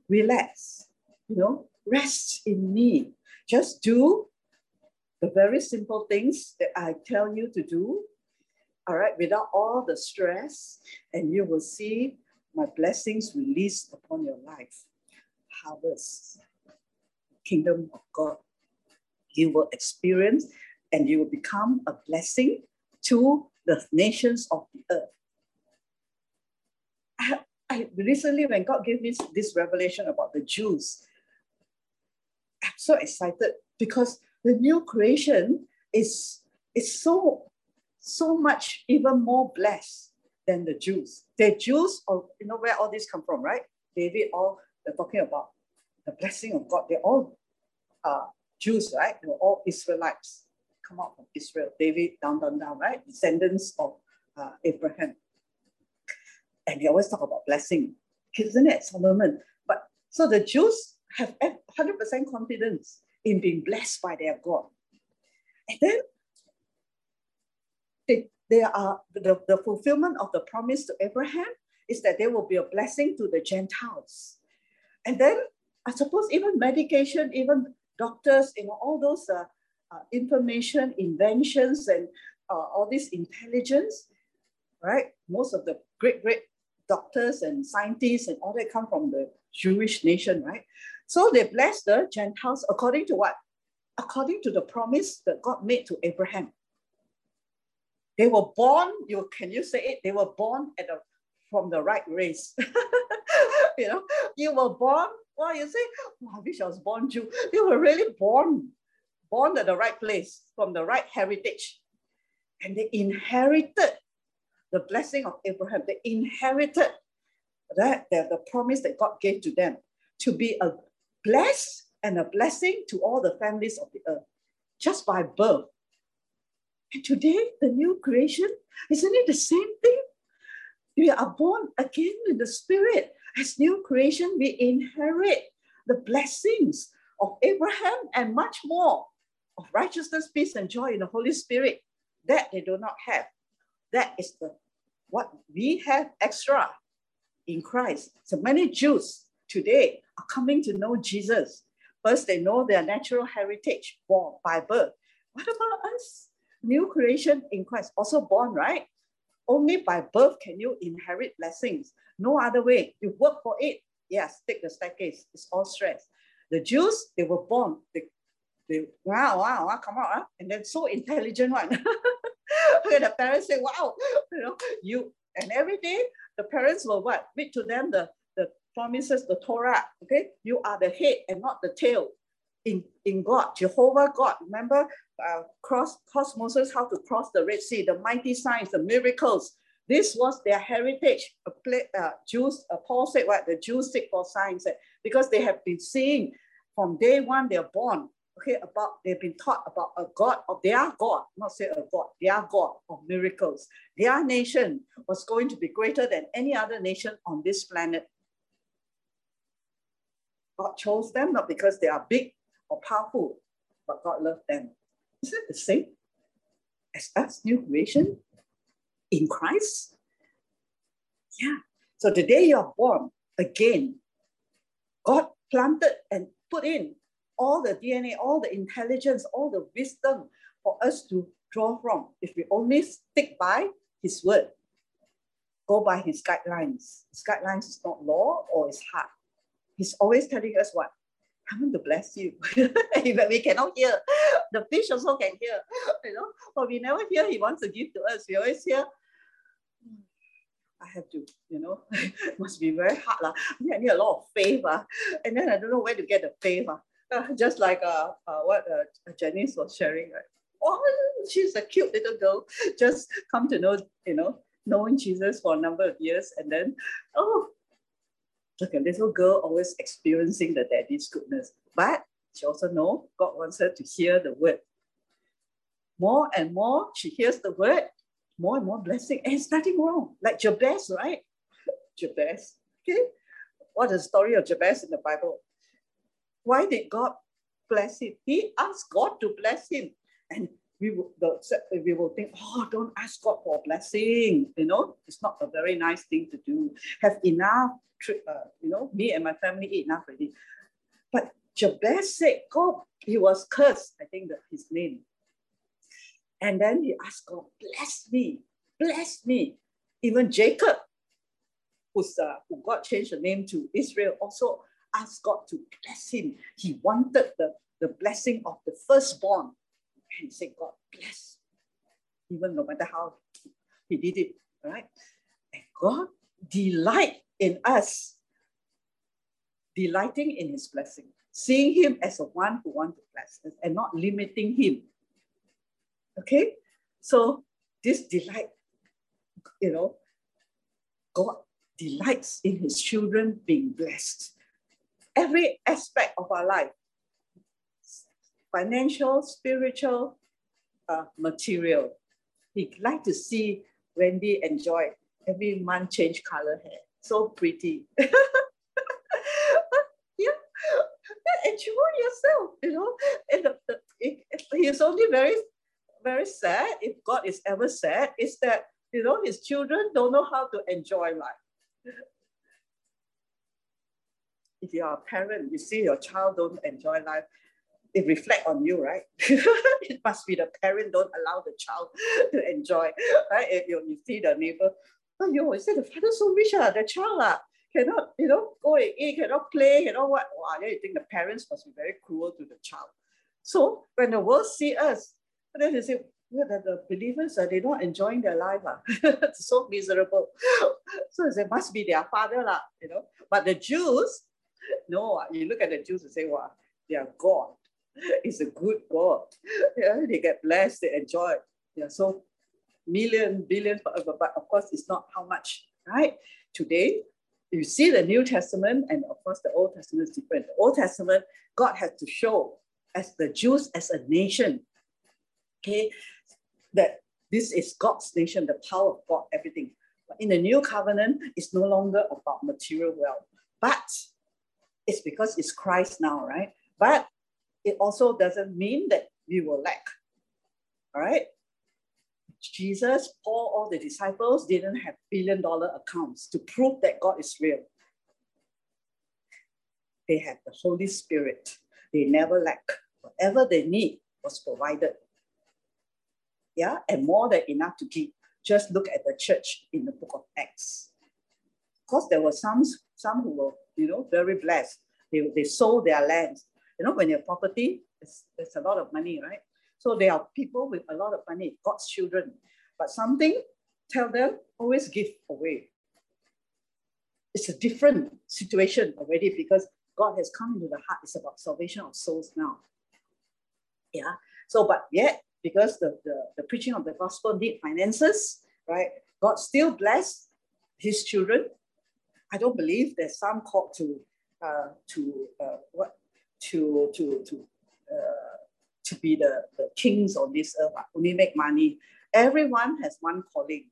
[SPEAKER 1] Relax, you know, rest in me. Just do the very simple things that I tell you to do, all right, without all the stress, and you will see my blessings released upon your life. Harvest, kingdom of God. You will experience and you will become a blessing to the nations of the earth. I, I recently, when God gave me this revelation about the Jews, I'm so excited because the new creation is, is so, so much even more blessed than the Jews. The Jews, or you know where all this come from, right? David, all they're talking about the blessing of God. They're all uh, Jews, right? They're all Israelites, come out from Israel. David, down, down, down, right? Descendants of uh, Abraham. And they always talk about blessing, isn't it, Solomon? But so the Jews have 100% confidence in being blessed by their God. And then they, they are the, the fulfillment of the promise to Abraham is that there will be a blessing to the Gentiles. And then I suppose even medication, even doctors, you know, all those uh, uh, information, inventions, and uh, all this intelligence, right? Most of the great, great doctors and scientists and all that come from the Jewish nation, right? So they blessed the Gentiles according to what? According to the promise that God made to Abraham. They were born, you can you say it? They were born at a, from the right race. you know, you were born, well, you say, oh, I wish I was born Jew. You were really born, born at the right place, from the right heritage. And they inherited the blessing of Abraham. They inherited that, the, the promise that God gave to them to be a blessed and a blessing to all the families of the earth just by birth. And today, the new creation, isn't it the same thing? We are born again in the spirit. As new creation, we inherit the blessings of Abraham and much more of righteousness, peace, and joy in the Holy Spirit that they do not have. That is the what we have extra in Christ. So many Jews today are coming to know Jesus. First, they know their natural heritage, born by birth. What about us? New creation in Christ, also born, right? Only by birth can you inherit blessings. No other way. You work for it. Yes, take the staircase. It's all stress. The Jews, they were born. They, they wow, wow, wow, come on, huh? and then so intelligent one. and the parents say, wow, you know, you and every day the parents will what? Read to them the, the promises, the Torah. Okay, you are the head and not the tail in, in God, Jehovah God. Remember, uh, cross, cross Moses how to cross the Red Sea, the mighty signs, the miracles. This was their heritage. Uh, Jews, uh, Paul said what? The Jews seek for signs eh, because they have been seeing from day one they're born. Okay, about they've been taught about a God of their God, not say a God, their God of miracles. Their nation was going to be greater than any other nation on this planet. God chose them not because they are big or powerful, but God loved them. Is it the same as us, new creation in Christ? Yeah. So the day you're born again, God planted and put in all the DNA, all the intelligence, all the wisdom for us to draw from if we only stick by His word, go by His guidelines. His guidelines is not law or it's hard. He's always telling us what? I want to bless you. but we cannot hear. The fish also can hear, you know, but we never hear he wants to give to us. We always hear, I have to, you know, must be very hard. La. I mean, I need a lot of faith. Uh, and then I don't know where to get the faith. Uh, just like uh, uh, what uh, Janice was sharing. Right? Oh, she's a cute little girl. Just come to know, you know, knowing Jesus for a number of years. And then, oh, like a little girl always experiencing the daddy's goodness. But she also know God wants her to hear the word. More and more she hears the word, more and more blessing. And it's nothing wrong. Like Jabez, right? Jabez. Okay. What the story of Jabez in the Bible? Why did God bless him? He asked God to bless him. And we, will, the, we will think, oh, don't ask God for blessing. You know, it's not a very nice thing to do. Have enough, uh, you know, me and my family eat enough already. But Jabez said, God, he was cursed, I think that his name. And then he asked God, bless me, bless me. Even Jacob, who's, uh, who God changed the name to Israel, also asked God to bless him. He wanted the, the blessing of the firstborn. And he said, God bless. Even no matter how he did it, right? And God delight in us, delighting in his blessing, seeing him as a one who wants to bless us and not limiting him Okay, so this delight, you know, God delights in his children being blessed. Every aspect of our life, financial, spiritual, uh, material. He'd like to see Wendy enjoy every month change color hair. So pretty. yeah, enjoy yourself, you know. And the, the, he's only very very sad, if God is ever sad, is that you know his children don't know how to enjoy life. if you are a parent, you see your child don't enjoy life, it reflect on you, right? it must be the parent don't allow the child to enjoy, right? If you, you see the neighbor, oh, you always say the father so rich, ah, the child ah, cannot, you know, go and eat, cannot play, you know what? Wow, then you think the parents must be very cruel to the child. So when the world see us, and then they say, well, the, the believers, are they not enjoying their life? Ah? so miserable. so it must be their father, lah, you know. But the Jews, no, ah, you look at the Jews and say, wow, their God is a good God. Yeah, they get blessed, they enjoy. Yeah, so million, billion, but of course, it's not how much, right? Today, you see the New Testament, and of course, the Old Testament is different. The Old Testament, God had to show as the Jews as a nation okay, that this is God's nation, the power of God, everything. But in the new covenant, it's no longer about material wealth, but it's because it's Christ now, right? But it also doesn't mean that we will lack, all right? Jesus, Paul, all the disciples didn't have billion dollar accounts to prove that God is real. They had the Holy Spirit. They never lack. Whatever they need was provided yeah, and more than enough to give. Just look at the church in the book of Acts. Of course, there were some, some who were, you know, very blessed. They, they sold their lands. You know, when you have property, it's, it's a lot of money, right? So there are people with a lot of money, God's children. But something, tell them, always give away. It's a different situation already because God has come into the heart. It's about salvation of souls now. Yeah. So, but yet because the, the, the preaching of the gospel need finances, right? God still bless his children. I don't believe there's some called to uh, to uh, what to to to uh, to be the, the kings on this earth, only make money. Everyone has one calling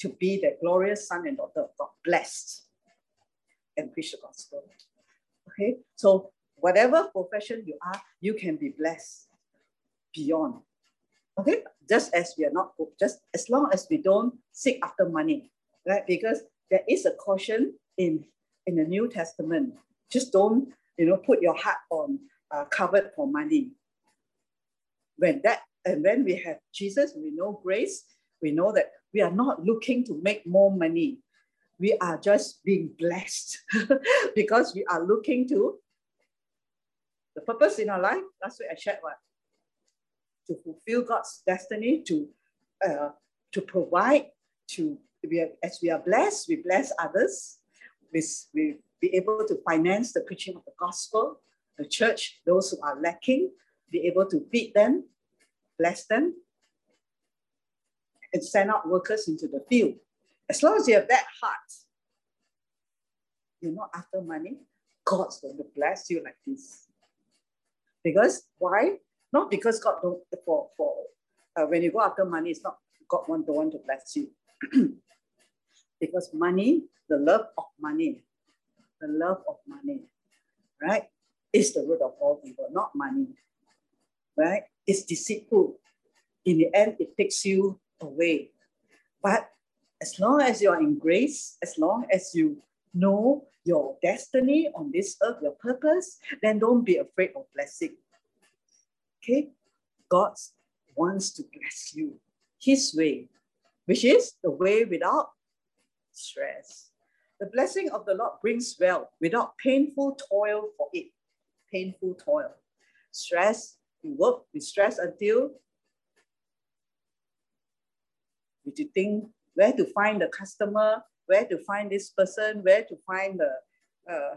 [SPEAKER 1] to be the glorious son and daughter of God, blessed and preach the gospel. Okay, so whatever profession you are, you can be blessed beyond. Okay, just as we are not, just as long as we don't seek after money, right? Because there is a caution in in the New Testament. Just don't, you know, put your heart on uh, covered for money. When that and when we have Jesus, we know grace. We know that we are not looking to make more money. We are just being blessed because we are looking to the purpose in our life. Last week I shared what to fulfill God's destiny, to uh, to provide, to we as we are blessed, we bless others. We, we be able to finance the preaching of the gospel, the church, those who are lacking, be able to feed them, bless them, and send out workers into the field. As long as you have that heart, you're not after money, God's going to bless you like this. Because why? Not because God don't for for uh, when you go after money, it's not God want to want to bless you. because money, the love of money, the love of money, right, is the root of all evil, not money. Right? It's deceitful. in the end, it takes you away. But as long as you are in grace, as long as you know your destiny on this earth, your purpose, then don't be afraid of blessing. Okay? God wants to bless you His way, which is the way without stress. The blessing of the Lord brings wealth without painful toil for it. Painful toil. Stress, you work with stress until you think where to find the customer, where to find this person, where to find the, uh,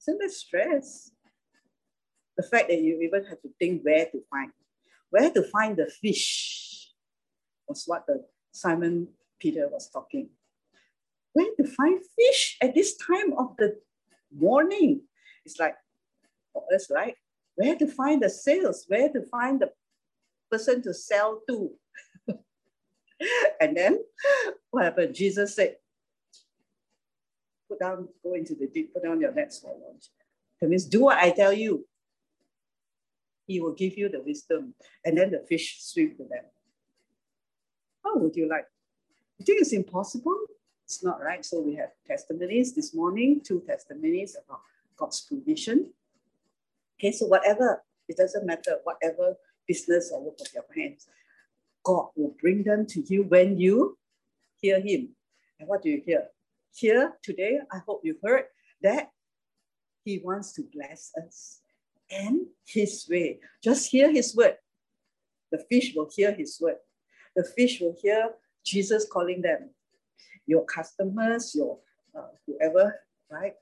[SPEAKER 1] isn't that stress? The fact that you even have to think where to find, where to find the fish was what the Simon Peter was talking. Where to find fish at this time of the morning? It's like oh, for us, right? Where to find the sales, where to find the person to sell to. and then what happened? Jesus said, put down, go into the deep, put down your nets for launch. That means do what I tell you. He will give you the wisdom. And then the fish swim to them. How would you like? You think it's impossible? It's not right. So we have testimonies this morning, two testimonies about God's provision. Okay, so whatever, it doesn't matter, whatever business or work of your hands, God will bring them to you when you hear Him. And what do you hear? Here today, I hope you heard that He wants to bless us and His way. Just hear His word. The fish will hear His word. The fish will hear Jesus calling them. Your customers, your uh, whoever, right?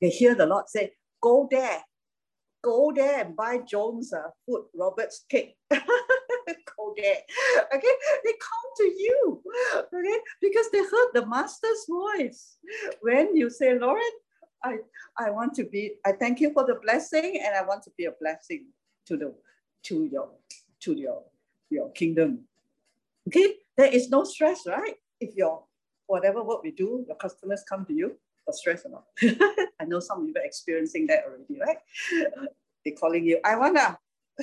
[SPEAKER 1] They hear the Lord say, Go there, go there and buy Jones uh, food, Robert's cake. go there. Okay, they come to you. Okay, because they heard the master's voice. When you say, Lord, I, I want to be, I thank you for the blessing and I want to be a blessing to the to your to your your kingdom. Okay, there is no stress, right? If your whatever work we do, your customers come to you, or stress or not? I know some of you are experiencing that already, right? They're calling you, I wanna,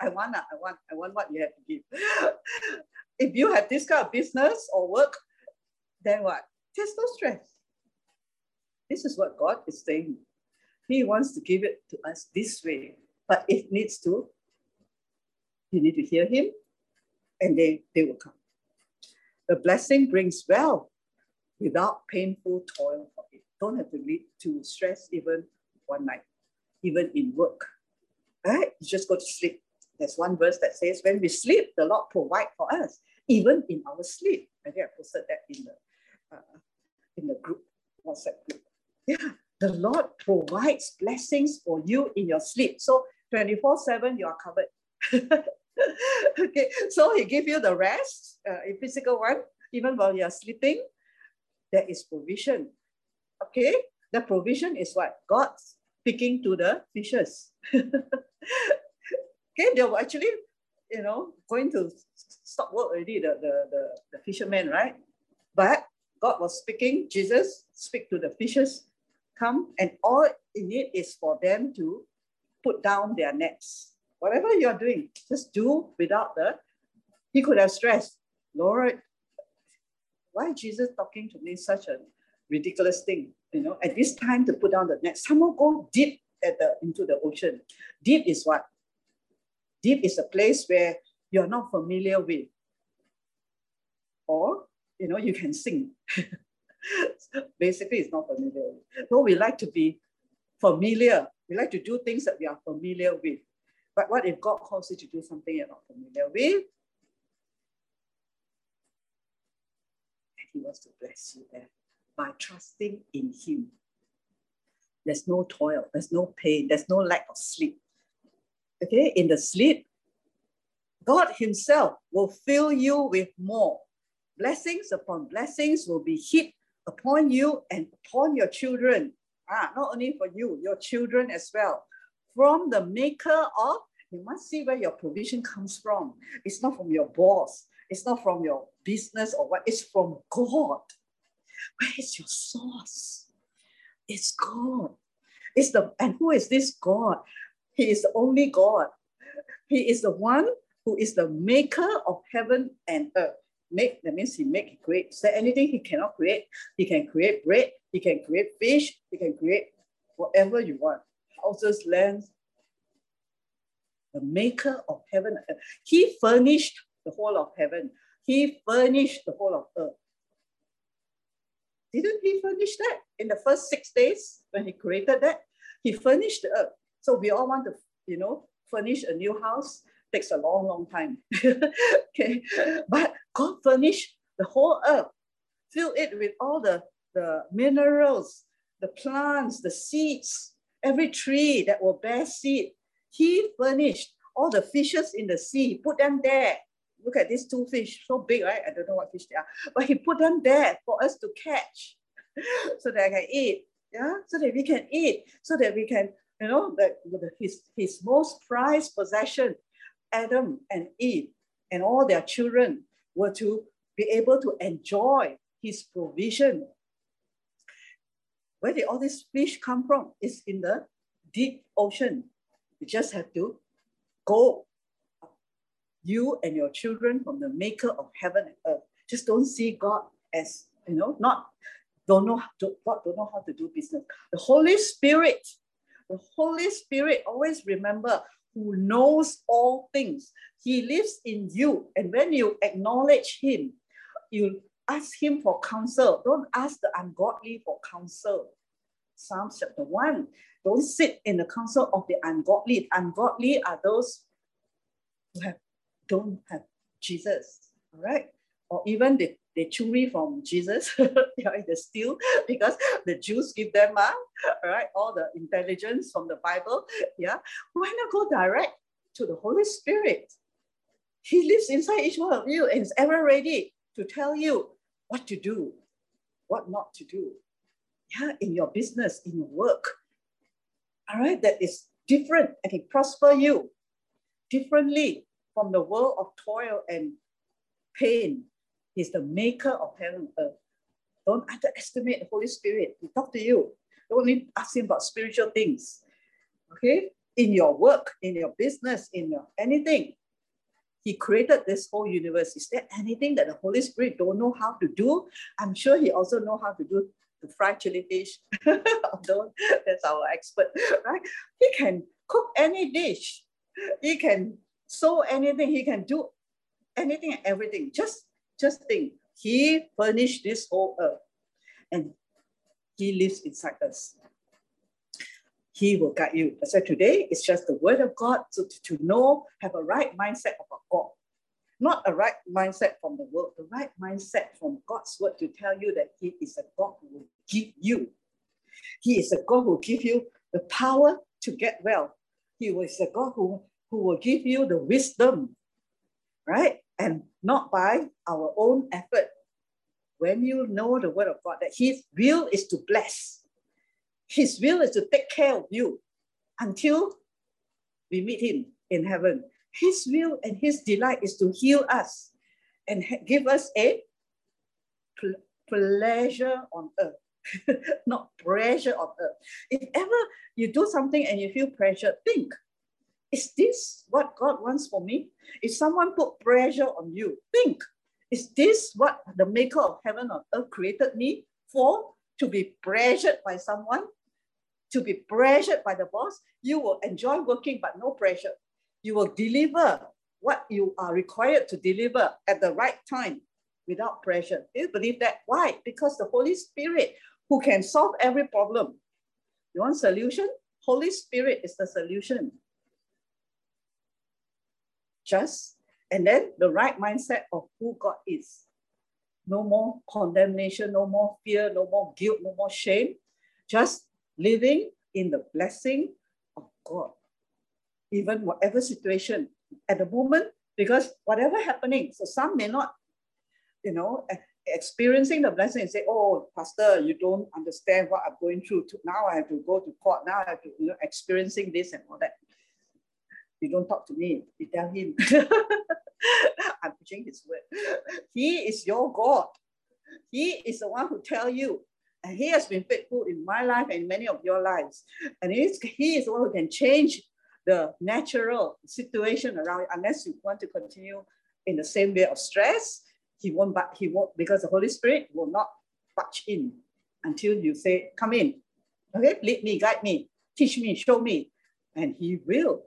[SPEAKER 1] I wanna, I want, I want what you have to give. if you have this kind of business or work, then what? There's no stress. This is what God is saying. He wants to give it to us this way, but it needs to, you need to hear Him, and they, they will come. The blessing brings wealth without painful toil for it. Don't have to lead to stress even one night, even in work. Right? You just go to sleep. There's one verse that says, when we sleep, the Lord provide for us, even in our sleep. I think I posted that in the uh, in the group, WhatsApp group. Yeah, the Lord provides blessings for you in your sleep. So 24-7, you are covered. okay, so he give you the rest, uh, in physical one, even while you're sleeping, there is provision. Okay, the provision is what? God speaking to the fishes. okay, they were actually, you know, going to stop work already, the, the, the, the fishermen, right? But God was speaking, Jesus speak to the fishes, come, and all in it is for them to put down their nets. Whatever you're doing, just do without the, he could have stressed, Lord, why Jesus talking to me such a ridiculous thing? You know, at this time to put down the net, someone go deep at the into the ocean. Deep is what? Deep is a place where you're not familiar with. Or, you know, you can sing. Basically, it's not familiar. No, we like to be familiar. We like to do things that we are familiar with. But what if God calls you to do something you're not familiar with? And He wants to bless you there by trusting in Him. There's no toil, there's no pain, there's no lack of sleep. Okay, in the sleep, God Himself will fill you with more. Blessings upon blessings will be heaped upon you and upon your children. Ah, not only for you, your children as well. From the maker of, you must see where your provision comes from. It's not from your boss, it's not from your business or what, it's from God. Where is your source? It's God. It's the and who is this God? He is the only God. He is the one who is the maker of heaven and earth. Make, that means he make, create. Is there anything he cannot create? He can create bread, he can create fish, he can create whatever you want. Houses, lands, the maker of heaven. He furnished the whole of heaven. He furnished the whole of earth. Didn't he furnish that in the first six days when he created that? He furnished the earth. So we all want to, you know, furnish a new house. Takes a long, long time. okay. But God furnished the whole earth, fill it with all the, the minerals, the plants, the seeds, every tree that will bear seed. He furnished all the fishes in the sea, put them there. Look at these two fish, so big, right? I don't know what fish they are, but he put them there for us to catch so that I can eat. Yeah, so that we can eat, so that we can, you know, that his, his most prized possession, Adam and Eve and all their children were to be able to enjoy his provision. Where did all these fish come from? It's in the deep ocean. You just have to go, you and your children, from the maker of heaven and earth. Just don't see God as, you know, not, don't know, God don't know how to do business. The Holy Spirit, the Holy Spirit, always remember, who knows all things. He lives in you. And when you acknowledge him, you ask him for counsel. Don't ask the ungodly for counsel. Psalms chapter 1. Don't sit in the counsel of the ungodly. Ungodly are those who have don't have Jesus. All right. Or even they, they chewy from Jesus, they are the steal because the Jews give them uh, all right, all the intelligence from the Bible. Yeah. Why not go direct to the Holy Spirit? He lives inside each one of you and is ever ready to tell you what to do, what not to do. Yeah, in your business, in your work. All right, that is different and he prosper you differently from the world of toil and pain. He's the maker of heaven and earth. Don't underestimate the Holy Spirit. He talk to you. Don't only ask him about spiritual things. Okay? In your work, in your business, in your anything. He created this whole universe. Is there anything that the Holy Spirit don't know how to do? I'm sure he also know how to do the fried chili dish, Although that's our expert, right? He can cook any dish. He can sew anything. He can do anything and everything. Just, just think. He furnished this whole earth, and He lives inside us. He will guide you. So today it's just the word of God to, to know, have a right mindset about God. Not a right mindset from the world, the right mindset from God's word to tell you that He is a God who will give you. He is a God who will give you the power to get well. He is a God who, who will give you the wisdom, right? And not by our own effort. When you know the word of God, that His will is to bless, his will is to take care of you until we meet Him in heaven. His will and His delight is to heal us and give us a pleasure on earth, not pressure on earth. If ever you do something and you feel pressure, think is this what God wants for me? If someone put pressure on you, think, is this what the maker of heaven and earth created me for? To be pressured by someone? to be pressured by the boss, you will enjoy working, but no pressure. You will deliver what you are required to deliver at the right time without pressure. Do you believe that? Why? Because the Holy Spirit who can solve every problem. You want solution? Holy Spirit is the solution. Just, and then the right mindset of who God is. No more condemnation, no more fear, no more guilt, no more shame. Just living in the blessing of God. Even whatever situation at the moment, because whatever happening, so some may not, you know, experiencing the blessing and say, oh, pastor, you don't understand what I'm going through. Now I have to go to court. Now I have to, you know, experiencing this and all that. You don't talk to me. You tell him. I'm preaching his word. He is your God. He is the one who tell you and he has been faithful in my life and many of your lives. And he is, he is the one who can change the natural situation around unless you want to continue in the same way of stress, he won't, but he won't, because the Holy Spirit will not budge in until you say, come in, okay, lead me, guide me, teach me, show me. And he will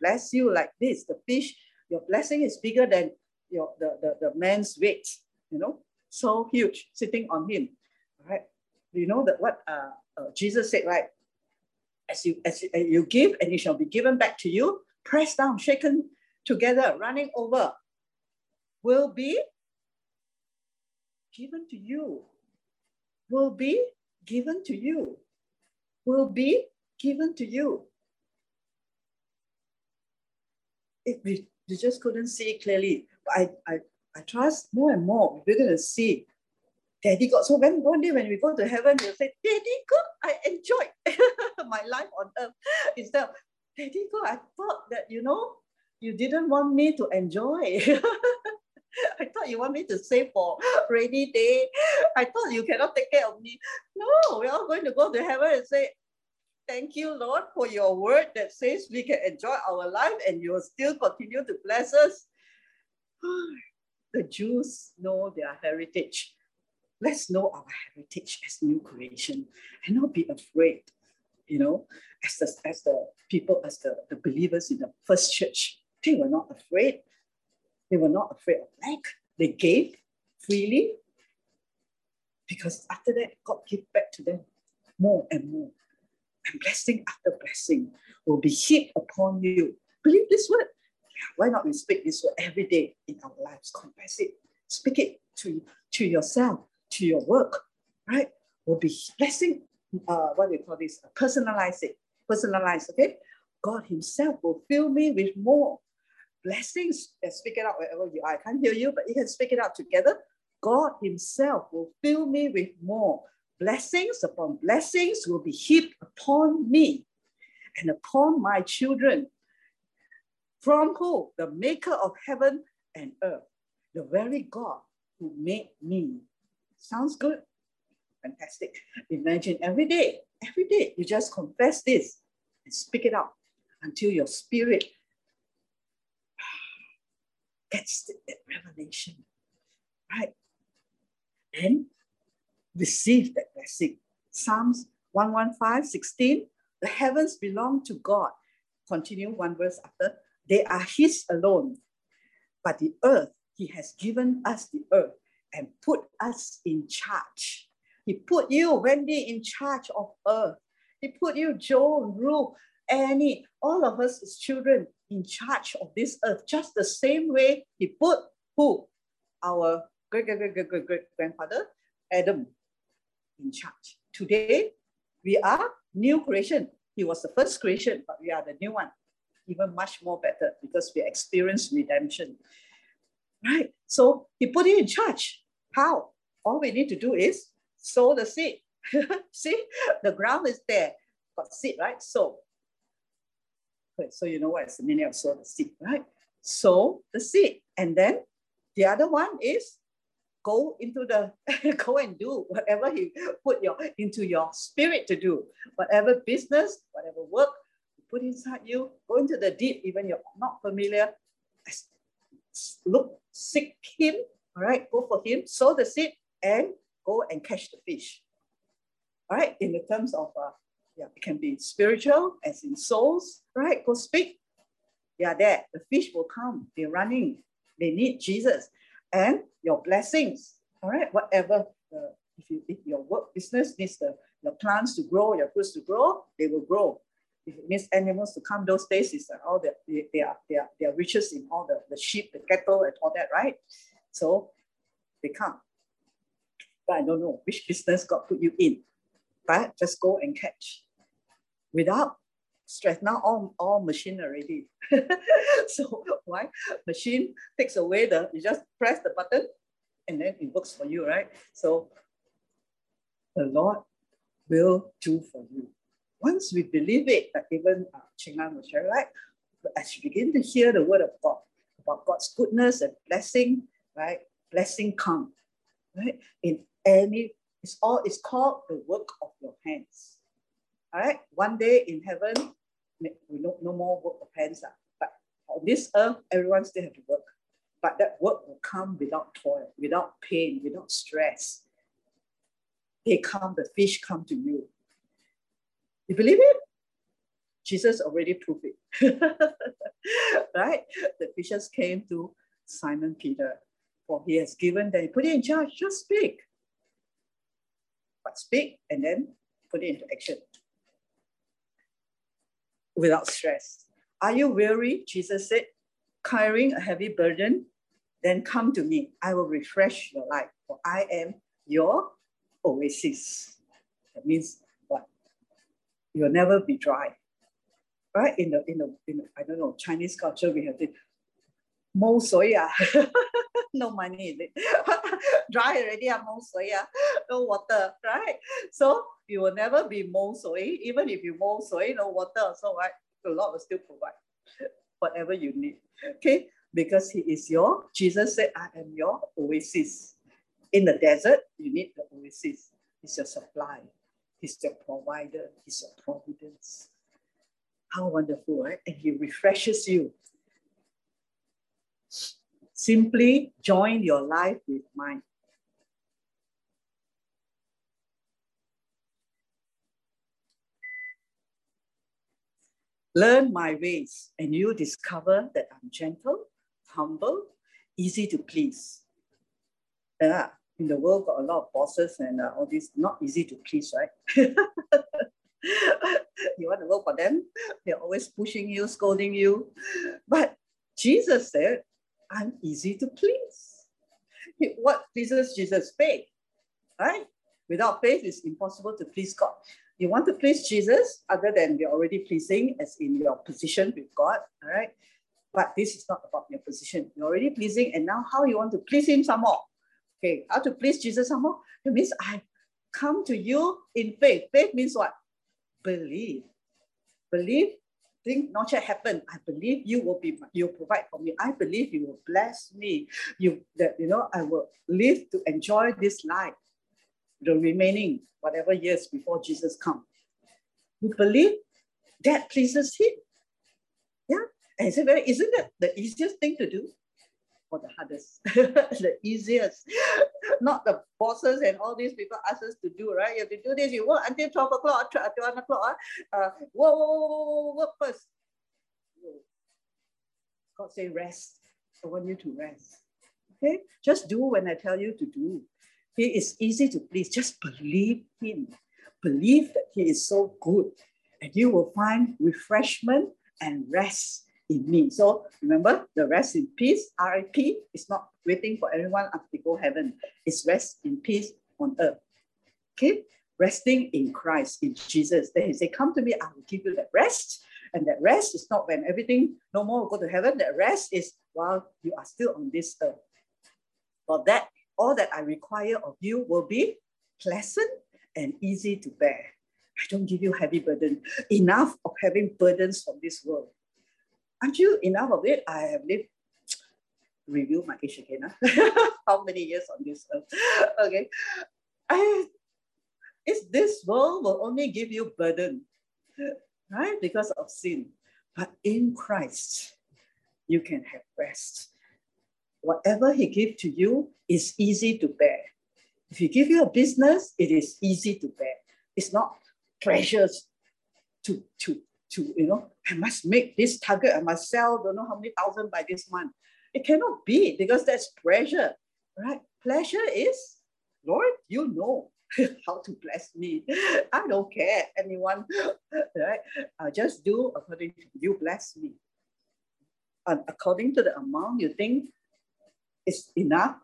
[SPEAKER 1] bless you like this. The fish, your blessing is bigger than your the, the, the man's weight, you know, so huge sitting on him, right? You know that what uh, uh, Jesus said, right? As you, as you, you give and it shall be given back to you, pressed down, shaken together, running over, will be given to you. Will be given to you. Will be given to you. It, we, we just couldn't see clearly. But I, I, I trust more and more we're going to see Daddy God. So when one day when we go to heaven, we'll say, Daddy God, I enjoyed my life on earth. Instead of, Daddy God, I thought that, you know, you didn't want me to enjoy. I thought you want me to save for rainy day. I thought you cannot take care of me. No, we're all going to go to heaven and say, Thank you, Lord, for your word that says we can enjoy our life and you will still continue to bless us. the Jews know their heritage. Let's know our heritage as new creation and not be afraid, you know, as the, as the people, as the, the believers in the first church. They were not afraid. They were not afraid of lack. They gave freely because after that, God gave back to them more and more. And blessing after blessing will be heaped upon you. Believe this word. Why not we speak this word every day in our lives? Confess it. Speak it to, to yourself, to your work, right? Will be blessing, uh, what do you call this? Personalize it. Personalize, okay? God Himself will fill me with more blessings. And speak it out wherever you are. I can't hear you, but you can speak it out together. God Himself will fill me with more. Blessings upon blessings will be heaped upon me and upon my children. From who? The maker of heaven and earth, the very God who made me. Sounds good? Fantastic. Imagine every day, every day, you just confess this and speak it out until your spirit gets that revelation, right? And receive that blessing. Psalms 115, 16, the heavens belong to God. Continue one verse after. They are his alone. But the earth, he has given us the earth and put us in charge. He put you, Wendy, in charge of earth. He put you, Joe, Ruth, Annie, all of us as children in charge of this earth, just the same way he put who? Our great great great great great great grandfather, Adam, in charge. Today, we are new creation. He was the first creation, but we are the new one, even much more better because we experience redemption. Right? So he put you in charge. How? All we need to do is sow the seed. See, the ground is there. Got seed, right? So so you know what is the meaning of sow the seed, right? Sow the seed. And then the other one is go into the go and do whatever he put your into your spirit to do. Whatever business, whatever work you put inside you, go into the deep, even you're not familiar. Look, seek him, all right, go for him, sow the seed, and go and catch the fish. All right, in the terms of uh, yeah, it can be spiritual, as in souls, right? Go speak. They are there. The fish will come. They're running. They need Jesus. And your blessings, all right? Whatever, if, you, if your work business needs the, your plants to grow, your fruits to grow, they will grow. If it needs animals to come, those days is uh, all the, they, they, are, they, are, they are riches in all the, the sheep, the cattle, and all that, right? So they come. But I don't know which business God put you in. But just go and catch without stress. Now all, all machine already. so why? Machine takes away the, you just press the button and then it works for you, right? So the Lord will do for you. Once we believe it, like even uh, Ching An was sharing, right? As you begin to hear the word of God, about God's goodness and blessing, right? Blessing come, right? In any, it's all, it's called the work of your hands. All right, one day in heaven, we no, no more work of hands. Uh, but on this earth, everyone still have to work. But that work will come without toil, without pain, without stress. They come, the fish come to you. You believe it? Jesus already proved it. right? The fishes came to Simon Peter, for he has given them, put it in charge, just speak. But speak and then put it into action without stress. Are you weary? Jesus said, carrying a heavy burden? Then come to me. I will refresh your life, for I am your oasis. That means what? You'll never be dry. Right? In the in the, in the I don't know, Chinese culture, we have the mo no money. Dry already, ah, mo no water, right? So you will never be mo Even if you mo no water, so right, the Lord will still provide whatever you need. Okay, because He is your, Jesus said, I am your oasis. In the desert, you need the oasis. He's your supply. He's your provider. He's your providence. How wonderful, right? And He refreshes you. Simply join your life with mine. Learn my ways, and you discover that I'm gentle, humble, easy to please. Yeah, in the world, got a lot of bosses and uh, all this, not easy to please, right? you want to work for them, they're always pushing you, scolding you. But Jesus said, I'm easy to please. What pleases Jesus? Faith, right? Without faith, it's impossible to please God. You want to please Jesus, other than you're already pleasing, as in your position with God, all right? But this is not about your position. You're already pleasing, and now how you want to please Him some more? Okay, how to please Jesus some more? It means I come to you in faith. Faith means what? Believe. Believe thing not yet happened. I believe you will be you provide for me. I believe you will bless me. You that you know I will live to enjoy this life, the remaining whatever years before Jesus come. You believe that pleases him. Yeah. And he said, well, isn't that the easiest thing to do? Or the hardest, the easiest. Not the bosses and all these people ask us to do, right? You have to do this, you work until 12 o'clock, 1 o'clock. Uh, whoa, whoa, whoa, whoa, work first. God say rest. I want you to rest. Okay? Just do when I tell you to do. He is easy to please. Just believe him. Believe that he is so good. And you will find refreshment and rest in me. So remember, the rest in peace, RIP, is not waiting for everyone after they go heaven. It's rest in peace on earth. Okay? Resting in Christ, in Jesus. Then he said, Come to me, I will give you that rest. And that rest is not when everything no more will go to heaven. That rest is while you are still on this earth. For that, all that I require of you will be pleasant and easy to bear. I don't give you heavy burden. Enough of having burdens from this world. You enough of it? I have lived, review my age again. Huh? Ah. How many years on this earth? okay. I, it's this world will only give you burden, right? Because of sin. But in Christ, you can have rest. Whatever he gives to you is easy to bear. If he give you a business, it is easy to bear. It's not precious to, to to, you know, I must make this target, I must sell don't know how many thousand by this month. It cannot be because that's pressure, right? Pleasure is, Lord, you know how to bless me. I don't care, anyone, right? I just do according to you bless me. And according to the amount you think is enough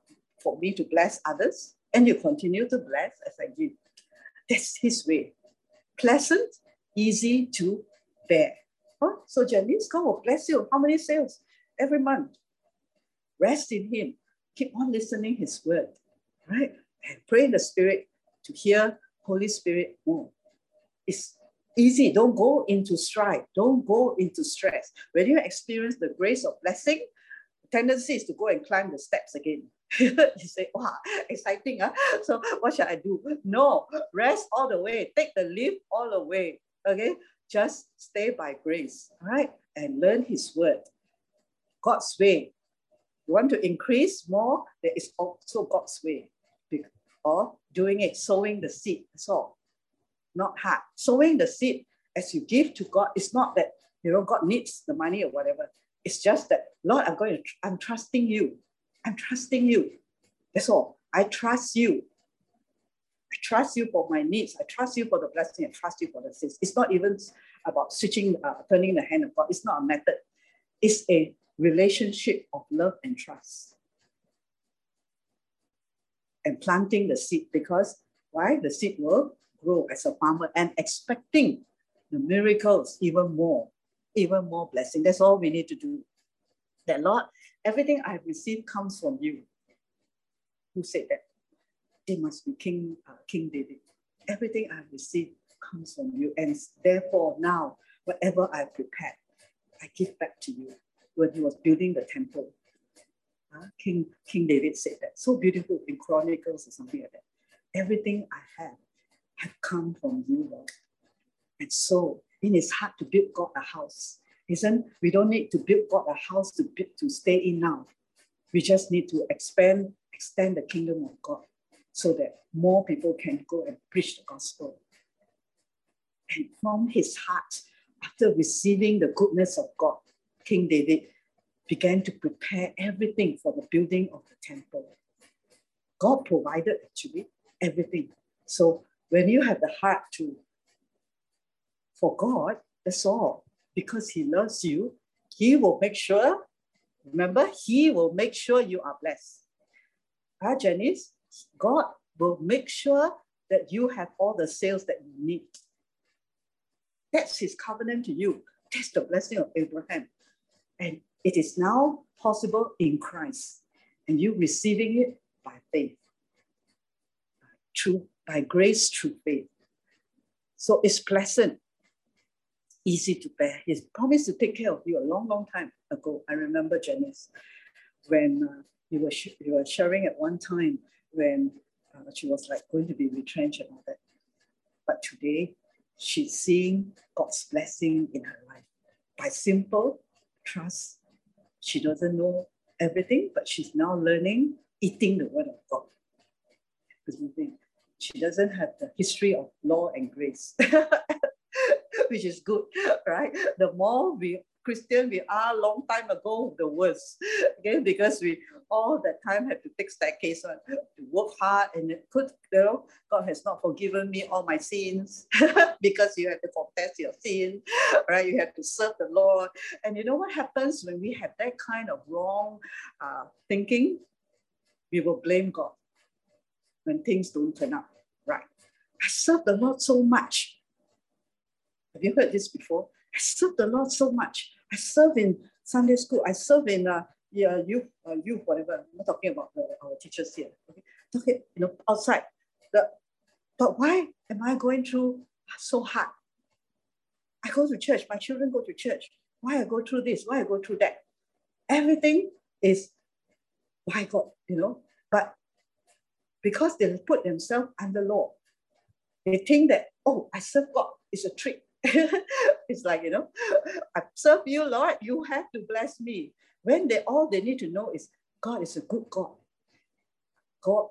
[SPEAKER 1] for me to bless others, and you continue to bless as I give. That's his way. Pleasant, easy to there. Huh? So Janice, God will bless you. How many sales? Every month. Rest in Him. Keep on listening His word, right? And pray in the Spirit to hear Holy Spirit more. It's easy. Don't go into strife. Don't go into stress. When you experience the grace of blessing, tendency is to go and climb the steps again. you say, wow, exciting. Huh? So what should I do? No, rest all the way. Take the lift all the way. Okay. Just stay by grace, right? And learn his word. God's way. You want to increase more, there is also God's way. Or doing it, sowing the seed. That's all. Not hard. Sowing the seed as you give to God, it's not that you know God needs the money or whatever. It's just that, Lord, I'm going to, I'm trusting you. I'm trusting you. That's all. I trust you. I trust you for my needs. I trust you for the blessing. I trust you for the sins. It's not even about switching, uh, turning the hand of God. It's not a method. It's a relationship of love and trust. And planting the seed because why? The seed will grow as a farmer and expecting the miracles even more, even more blessing. That's all we need to do. That Lord, everything I've received comes from you. Who said that? It must be King, uh, King David. Everything I've received comes from you. And therefore now, whatever I've prepared, I give back to you when he was building the temple. Uh, King, King David said that. So beautiful in Chronicles or something like that. Everything I have have come from you, Lord. And so in his heart to build God a house. Listen, we don't need to build God a house to, build, to stay in now. We just need to expand, extend the kingdom of God so that more people can go and preach the gospel. And from his heart, after receiving the goodness of God, King David began to prepare everything for the building of the temple. God provided actually everything. So when you have the heart to, for God, that's all. Because He loves you, He will make sure, remember, He will make sure you are blessed. Ah, Janice, God will make sure that you have all the sales that you need. That's His covenant to you. That's the blessing of Abraham. And it is now possible in Christ, and you receiving it by faith, through by grace through faith. So it's pleasant, easy to bear. He's promised to take care of you a long, long time ago. I remember Janice when uh, you were sh- you were sharing at one time when uh, she was like going to be retrenched and all that. But today, she's seeing God's blessing in her life by simple trust. She doesn't know everything, but she's now learning, eating the word of God. Because she doesn't have the history of law and grace, which is good, right? The more we Christian we are long time ago, the worst. Okay, because we all that time had to take staircase one, to work hard and it could, you know, God has not forgiven me all my sins because you have to confess your sin, right? You have to serve the Lord. And you know what happens when we have that kind of wrong uh, thinking? We will blame God when things don't turn out right. I serve the Lord so much. Have you heard this before? I serve the Lord so much. I serve in Sunday school. I serve in uh, yeah, youth, uh, youth, whatever. I'm not talking about our teachers here. Okay, talking, you know, outside. The, but why am I going through so hard? I go to church. My children go to church. Why I go through this? Why I go through that? Everything is why God, you know. But because they put themselves under law, they think that oh, I serve God. It's a trick. it's like, you know, I serve you, Lord, you have to bless me. When they all they need to know is God is a good God. God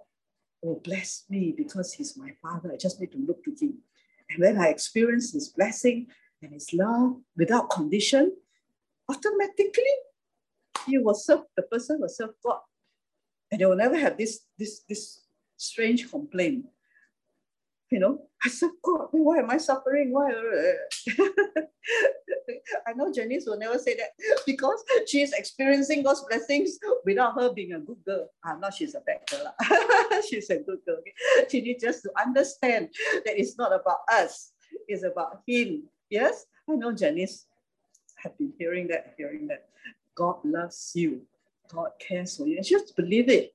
[SPEAKER 1] will bless me because He's my Father. I just need to look to Him. And when I experience His blessing and His love without condition, automatically you will serve, the person will serve God. And they will never have this, this, this strange complaint you know, I said, God, why am I suffering? Why? I know Janice will never say that because she's experiencing God's blessings without her being a good girl. Ah, I'm not she's a bad girl. she's a good girl. She needs just to understand that it's not about us, it's about Him. Yes, I know Janice have been hearing that, hearing that. God loves you. God cares for you. And just believe it.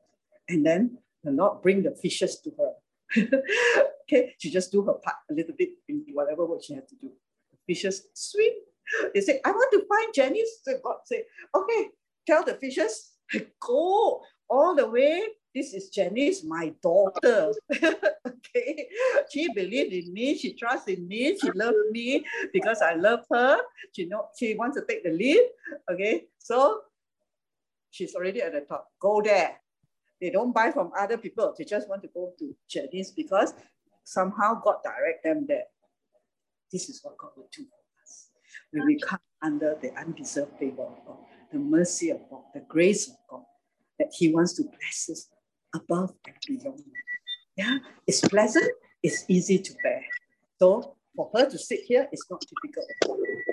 [SPEAKER 1] And then the Lord bring the fishes to her. Okay, she just do her part a little bit in whatever work she had to do. Fishes swim. They say, I want to find Jenny. So God say, okay, tell the fishes, go all the way. This is Janice, my daughter. okay. She believed in me. She trusts in me. She loves me because I love her. She know she wants to take the lead. Okay. So she's already at the top. Go there. They don't buy from other people. They just want to go to Janice because somehow God direct them there. This is what God will do for us. When we come under the undeserved favor of God, the mercy of God, the grace of God, that He wants to bless us above and beyond. Yeah, it's pleasant, it's easy to bear. So for her to sit here is not difficult.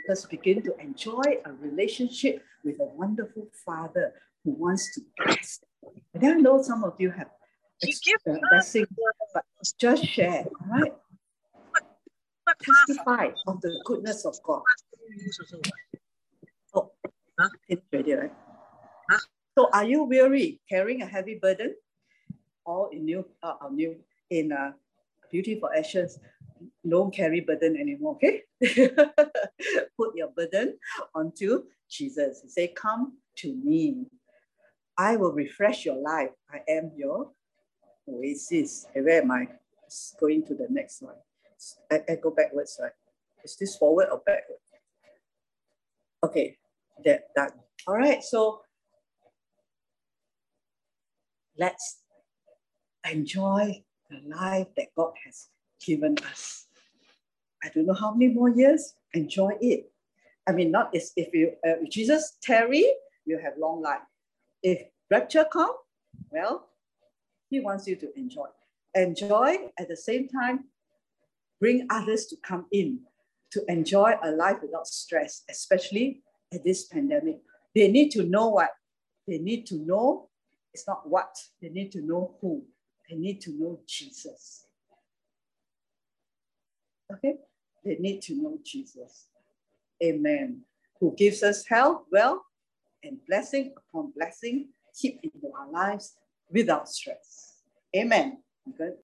[SPEAKER 1] Let's begin to enjoy a relationship with a wonderful father who wants to bless. And I know some of you have uh, blessing, but just share, all right? Testify of the goodness of God. Oh, it's ready, right? So are you weary, carrying a heavy burden? All in new, uh, uh new in uh, Beauty for Ashes, don't carry burden anymore, okay? Put your burden onto Jesus. He say, come to me. I will refresh your life. I am your oasis. Hey, where am I? Going to the next one. I, I go backwards, right? Is this forward or backward? Okay, that done. All right, so let's enjoy the life that God has given us. I don't know how many more years, enjoy it. I mean, not if, if you uh, Jesus tarry, you have long life. If rapture come, well, he wants you to enjoy. Enjoy at the same time, bring others to come in to enjoy a life without stress, especially at this pandemic. They need to know what? They need to know it's not what, they need to know who. They need to know Jesus. Okay? They need to know Jesus. Amen. Who gives us health, wealth, and blessing upon blessing, keep into our lives without stress. Amen. Good.